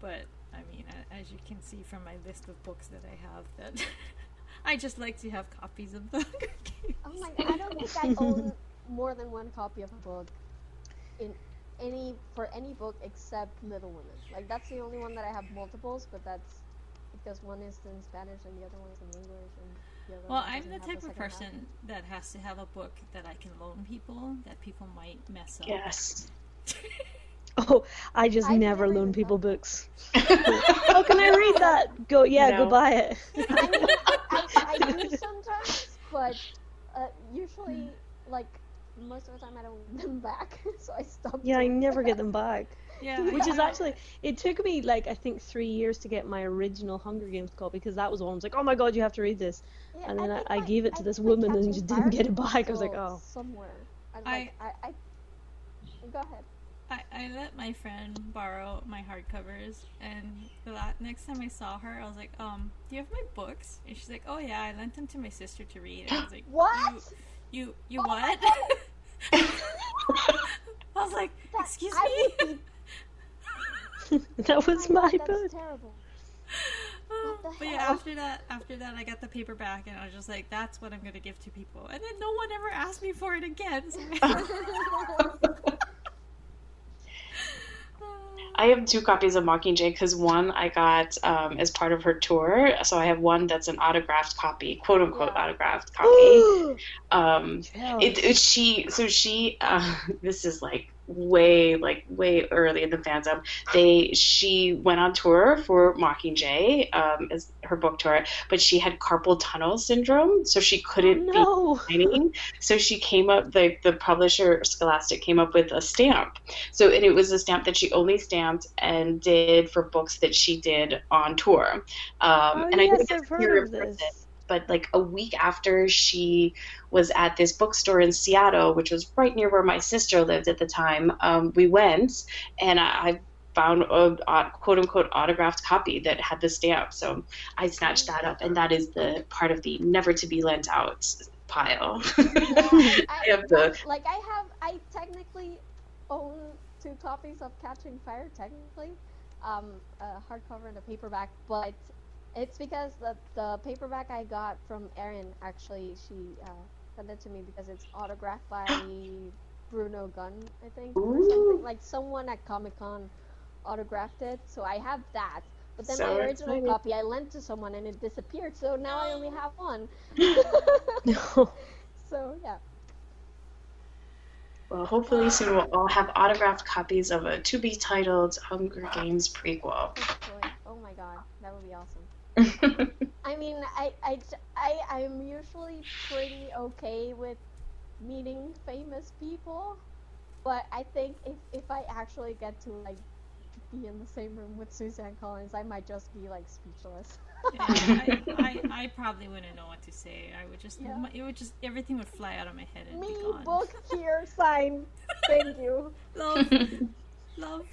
[SPEAKER 1] But I mean, as you can see from my list of books that I have, that I just like to have copies of the Hunger Games.
[SPEAKER 2] Oh my god, I don't think I own more than one copy of a book in any for any book except Little Women. Like that's the only one that I have multiples, but that's because one is in Spanish and the other one is in English and
[SPEAKER 1] Well, I'm the type of
[SPEAKER 2] second half.
[SPEAKER 1] person that has to have a book that I can loan people that people might mess up.
[SPEAKER 3] Yes.
[SPEAKER 4] Oh, I just
[SPEAKER 2] I've
[SPEAKER 4] never
[SPEAKER 2] never
[SPEAKER 4] loan people
[SPEAKER 2] thought-
[SPEAKER 4] books. oh, can I read that? Go, yeah,
[SPEAKER 3] No.
[SPEAKER 4] go buy it.
[SPEAKER 2] I mean, I, I do sometimes, but uh, usually, like most of the time, I don't get them back, so I stop.
[SPEAKER 4] yeah, I never
[SPEAKER 2] that.
[SPEAKER 4] get them back.
[SPEAKER 1] Yeah,
[SPEAKER 4] Which is actually, it took me like I think three years to get my original Hunger Games copy because that was one I was like, oh my god, you have to read this.
[SPEAKER 2] Yeah,
[SPEAKER 4] And then I-
[SPEAKER 2] think
[SPEAKER 4] I gave it to
[SPEAKER 2] I
[SPEAKER 4] this woman and
[SPEAKER 2] Catching
[SPEAKER 4] just didn't get it back. I was like, oh.
[SPEAKER 2] somewhere. I,
[SPEAKER 1] I-
[SPEAKER 2] like, I, I, go ahead.
[SPEAKER 1] I, I let my friend borrow my hardcovers, and the la- next time I saw her, I was like, um, do you have my books? And she's like, oh yeah, I lent them to my sister to read. And I was like,
[SPEAKER 2] What?
[SPEAKER 1] You, you, you
[SPEAKER 2] Oh
[SPEAKER 1] what? I was like,
[SPEAKER 2] That-
[SPEAKER 1] excuse
[SPEAKER 2] I
[SPEAKER 1] me?
[SPEAKER 2] be
[SPEAKER 4] that was my
[SPEAKER 2] God,
[SPEAKER 4] book.
[SPEAKER 2] That's terrible.
[SPEAKER 1] Oh, but yeah, after that, after that, I got the paperback, and I was just like, "That's what I'm gonna give to people." And then no one ever asked me for it again. So
[SPEAKER 3] I have two copies of Mockingjay because one I got um, as part of her tour, so I have one that's an autographed copy, quote unquote
[SPEAKER 2] Yeah.
[SPEAKER 3] autographed copy. Um, it, it she so she uh, this is like way like way early in the fandom. They she went on tour for Mockingjay um, as her book tour, but she had carpal tunnel syndrome, so she couldn't
[SPEAKER 4] no.
[SPEAKER 3] be writing. So she came up the the publisher Scholastic came up with a stamp. So and it was a stamp that she only stamped and did for books that she did on tour. Um,
[SPEAKER 4] Oh,
[SPEAKER 3] and I
[SPEAKER 4] yes,
[SPEAKER 3] didn't get
[SPEAKER 4] I've heard
[SPEAKER 3] hear
[SPEAKER 4] of this.
[SPEAKER 3] But like a week after she was at this bookstore in Seattle, which was right near where my sister lived at the time, um, we went and I, I found a, a quote unquote autographed copy that had the stamp. So I snatched that up, and that is the part of the never to be lent out pile. I
[SPEAKER 2] I,
[SPEAKER 3] have the
[SPEAKER 2] like I have I technically own two copies of Catching Fire technically, um, a hardcover and a paperback, but it's because the the paperback I got from Erin actually she uh, sent it to me because it's autographed by Bruno Gunn I think or
[SPEAKER 3] Ooh.
[SPEAKER 2] something like someone at Comic Con autographed it, so I have that. But then
[SPEAKER 3] So
[SPEAKER 2] my original
[SPEAKER 4] exciting.
[SPEAKER 2] copy I lent to someone and it disappeared, so now I only have one.
[SPEAKER 4] No.
[SPEAKER 2] so yeah.
[SPEAKER 3] well, hopefully soon we'll all have autographed copies of a to be titled Hunger Games prequel.
[SPEAKER 2] Hopefully. Oh my god, that would be awesome. I mean, I, I, I, I'm usually pretty okay with meeting famous people, but I think if, if I actually get to like be in the same room with Suzanne Collins, I might just be like speechless.
[SPEAKER 1] Yeah, I, I, I probably wouldn't know what to say. I would just,
[SPEAKER 2] Yeah.
[SPEAKER 1] it would just, everything would fly out of my head and
[SPEAKER 2] Me,
[SPEAKER 1] be gone.
[SPEAKER 2] book here, sign. Thank you.
[SPEAKER 1] Love, love.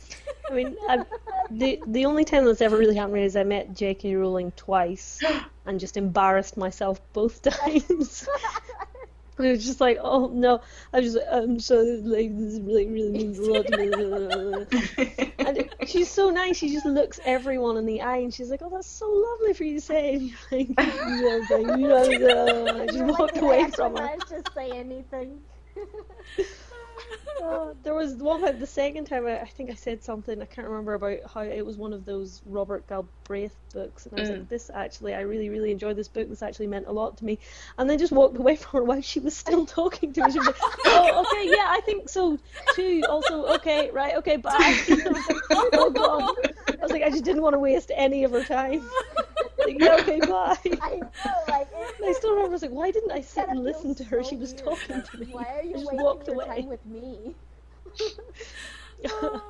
[SPEAKER 4] I mean, I, the the only time that's ever really happened is I met J.K. Rowling twice and just embarrassed myself both times. And it was just like, oh no, I was just like, I'm so like this really really means a lot to me. And she's so nice. She just looks everyone in the eye and she's like, oh that's so lovely for you to say. And you're like, you. I was, uh, I just walked
[SPEAKER 2] "Did
[SPEAKER 4] away from her.
[SPEAKER 2] to say anything.
[SPEAKER 4] Uh, there was one time, the second time, I, I think I said something, I can't remember about how it was one of those Robert Galbraith books, and I was
[SPEAKER 3] Mm.
[SPEAKER 4] like, this actually, I really, really enjoyed this book, this actually meant a lot to me, and then just walked away from her while she was still talking to me. She was like, oh, okay, yeah, I think so too, also, okay, right, okay, bye. I was like, oh god. I was like, I just didn't want to waste any of her time. Like, yeah, okay, bye.
[SPEAKER 2] I know, like.
[SPEAKER 4] I still remember, I was like, why didn't I sit and listen to her?
[SPEAKER 2] so
[SPEAKER 4] She was
[SPEAKER 2] weird.
[SPEAKER 4] talking to me.
[SPEAKER 2] Why are you
[SPEAKER 4] I just
[SPEAKER 2] wasting
[SPEAKER 4] walked
[SPEAKER 2] your
[SPEAKER 4] away.
[SPEAKER 2] time with me?
[SPEAKER 1] oh.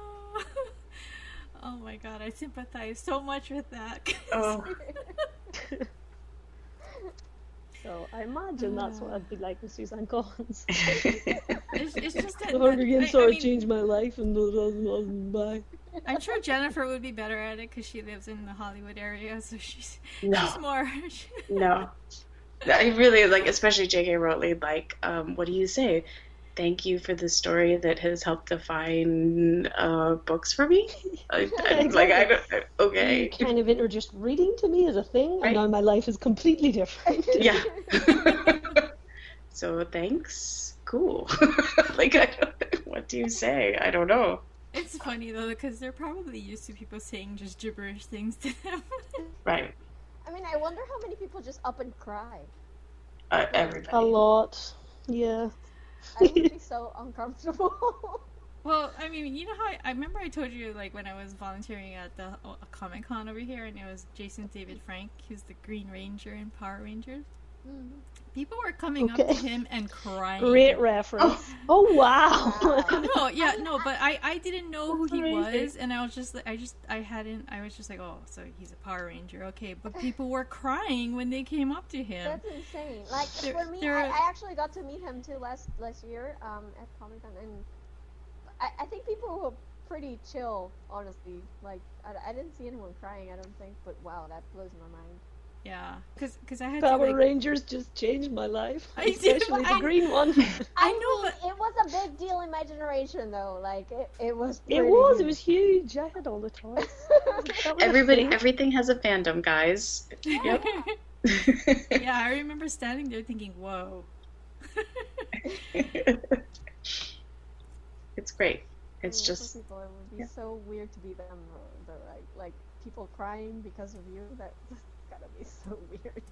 [SPEAKER 1] Oh my god, I sympathize so much with that.
[SPEAKER 3] oh.
[SPEAKER 4] So I imagine that's what I'd be like with Suzanne Collins.
[SPEAKER 1] It's, it's just that.
[SPEAKER 4] The Hunger
[SPEAKER 1] that-
[SPEAKER 4] Games sort of changed my life and blah, blah, blah, blah, bye.
[SPEAKER 1] I'm sure Jennifer would be better at it because she lives in the Hollywood area, so she's
[SPEAKER 3] no.
[SPEAKER 1] she's more.
[SPEAKER 3] No. I really like, especially J.K. Rowling. Like, um, what do you say? Thank you for the story that has helped define uh, books for me. I, I, like, I don't. I- Okay.
[SPEAKER 4] You kind of introduced reading to me as a thing,
[SPEAKER 3] Right.
[SPEAKER 4] and now my life is completely different.
[SPEAKER 3] Yeah. so thanks. Cool. like, I don't, what do you say? I don't know.
[SPEAKER 1] It's funny though because they're probably used to people saying just gibberish things to them.
[SPEAKER 3] Right.
[SPEAKER 2] I mean, I wonder how many people just up and cry.
[SPEAKER 3] Uh, everybody.
[SPEAKER 4] A lot. Yeah.
[SPEAKER 2] I would be so uncomfortable.
[SPEAKER 1] well, I mean, you know how I, I remember I told you like when I was volunteering at the uh, Comic Con over here, and it was Jason David Frank, who's the Green Ranger in Power Rangers. People were coming up to him and crying.
[SPEAKER 4] Great reference. Oh, wow.
[SPEAKER 2] Wow.
[SPEAKER 1] no, yeah, no, but I I didn't know who he
[SPEAKER 3] Amazing.
[SPEAKER 1] was, and I was just like, I just I hadn't, I was just like, oh, so he's a Power Ranger, okay. But people were crying when they came up to him.
[SPEAKER 2] That's insane. Like
[SPEAKER 1] There-
[SPEAKER 2] for me, I, I actually got to meet him too last last year um, at Comic Con, and I, I think people were pretty chill. Honestly, like I, I didn't see anyone crying. I don't think, but wow, that blows my mind.
[SPEAKER 1] Yeah, because because I had
[SPEAKER 4] Power
[SPEAKER 1] to like,
[SPEAKER 4] Rangers just changed my life.
[SPEAKER 1] I did,
[SPEAKER 4] Especially
[SPEAKER 1] I-
[SPEAKER 4] the green one.
[SPEAKER 1] I
[SPEAKER 2] I,
[SPEAKER 1] know,
[SPEAKER 2] mean, it was a big deal in my generation, though. Like it, it was.
[SPEAKER 4] It was. It
[SPEAKER 2] huge.
[SPEAKER 4] was huge. I had all the toys. That was a
[SPEAKER 3] Everybody, everything has a fandom, guys. Yep.
[SPEAKER 1] yeah, I remember standing there thinking, whoa.
[SPEAKER 3] it's great.
[SPEAKER 2] I
[SPEAKER 3] It's
[SPEAKER 2] mean,
[SPEAKER 3] just
[SPEAKER 2] for people, it would be
[SPEAKER 3] yeah.
[SPEAKER 2] so weird to be them. The like, like people crying because of you. That, that's gotta be so weird.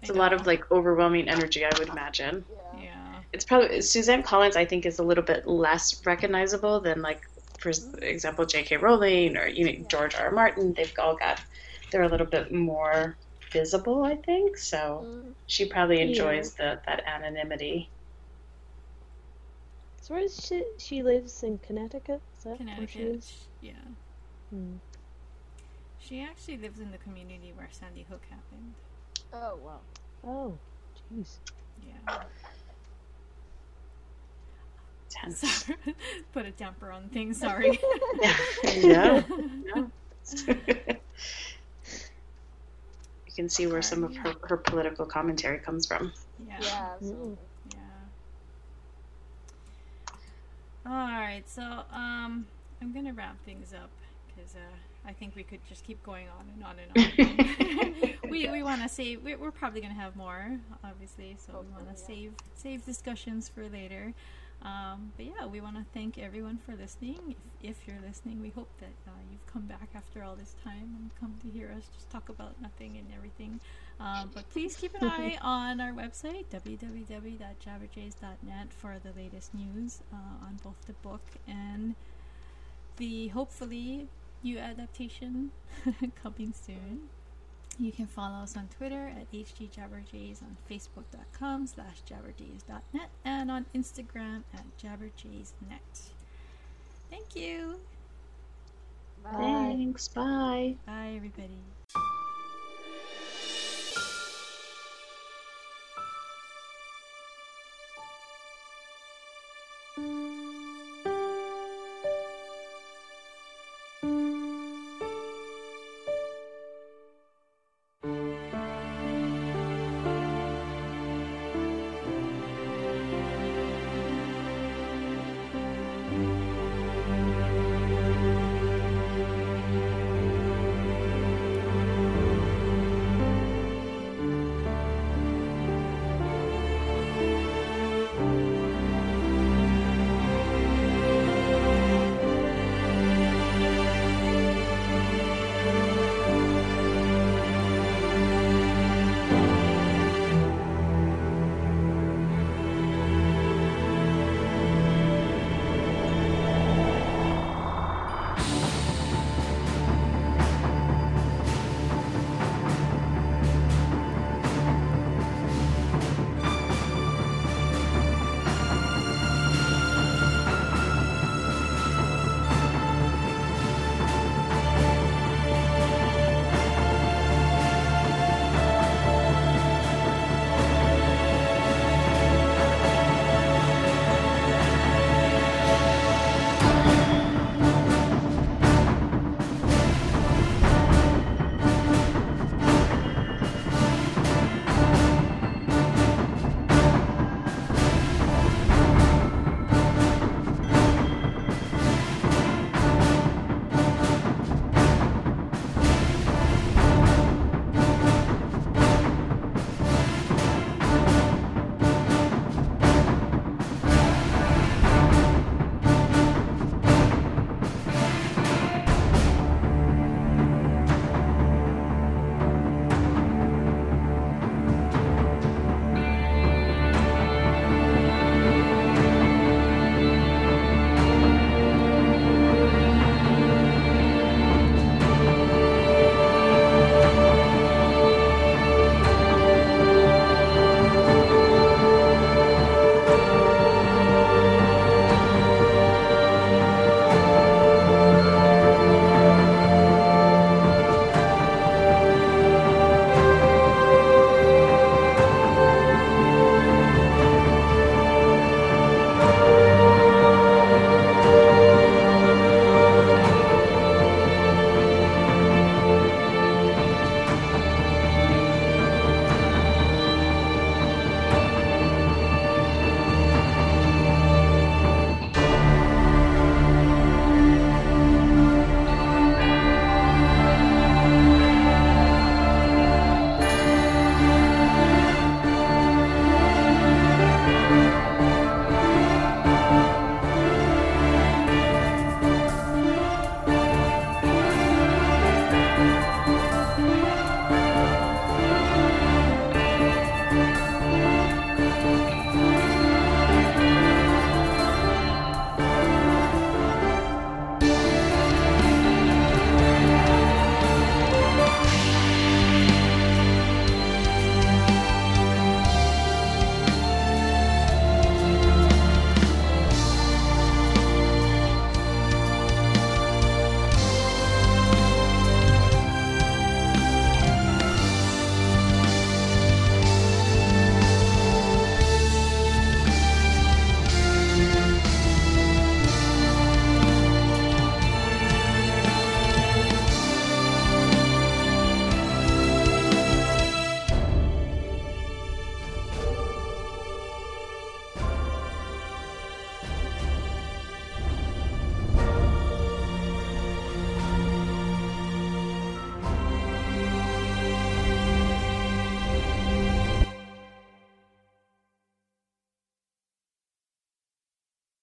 [SPEAKER 3] It's a lot of like overwhelming energy, I would imagine.
[SPEAKER 2] Yeah.
[SPEAKER 1] Yeah.
[SPEAKER 3] It's probably Suzanne Collins. I think is a little bit less recognizable than like, for example, J.K. Rowling or you know George R. R. Martin. They've all got they're a little bit more visible, I think. So
[SPEAKER 2] Mm.
[SPEAKER 3] she probably enjoys the that anonymity.
[SPEAKER 4] So where is she? She lives in Connecticut. Is that where she
[SPEAKER 1] Connecticut.
[SPEAKER 4] is?
[SPEAKER 1] Yeah.
[SPEAKER 4] Hmm.
[SPEAKER 1] She actually lives in the community where Sandy Hook happened.
[SPEAKER 2] Oh wow.
[SPEAKER 4] Oh, jeez.
[SPEAKER 1] Yeah.
[SPEAKER 3] Tense.
[SPEAKER 1] Sorry. Put a damper on things. Sorry.
[SPEAKER 3] yeah. yeah. you can see where some of her, her political commentary comes from.
[SPEAKER 1] yeah.
[SPEAKER 2] Yeah. Absolutely.
[SPEAKER 1] Yeah. All right, so um, I'm gonna wrap things up because uh, I think we could just keep going on and on and on. we we want to save. we- We're probably gonna have more, obviously, so we want to
[SPEAKER 2] Hopefully,
[SPEAKER 1] save save discussions for later. Um, but yeah, we want to thank everyone for listening. If, if you're listening, we hope that uh, you've come back after all this time and come to hear us just talk about nothing and everything. Um, but please keep an eye on our website, www.jabberjays.net, for the latest news uh, on both the book and the hopefully new adaptation coming soon. You can follow us on Twitter at HGJabberjays, on Facebook.com slash jabberjays.net, and on Instagram at jabberjaysnet. Thank you.
[SPEAKER 2] Bye.
[SPEAKER 3] Thanks. Bye.
[SPEAKER 1] Bye, everybody.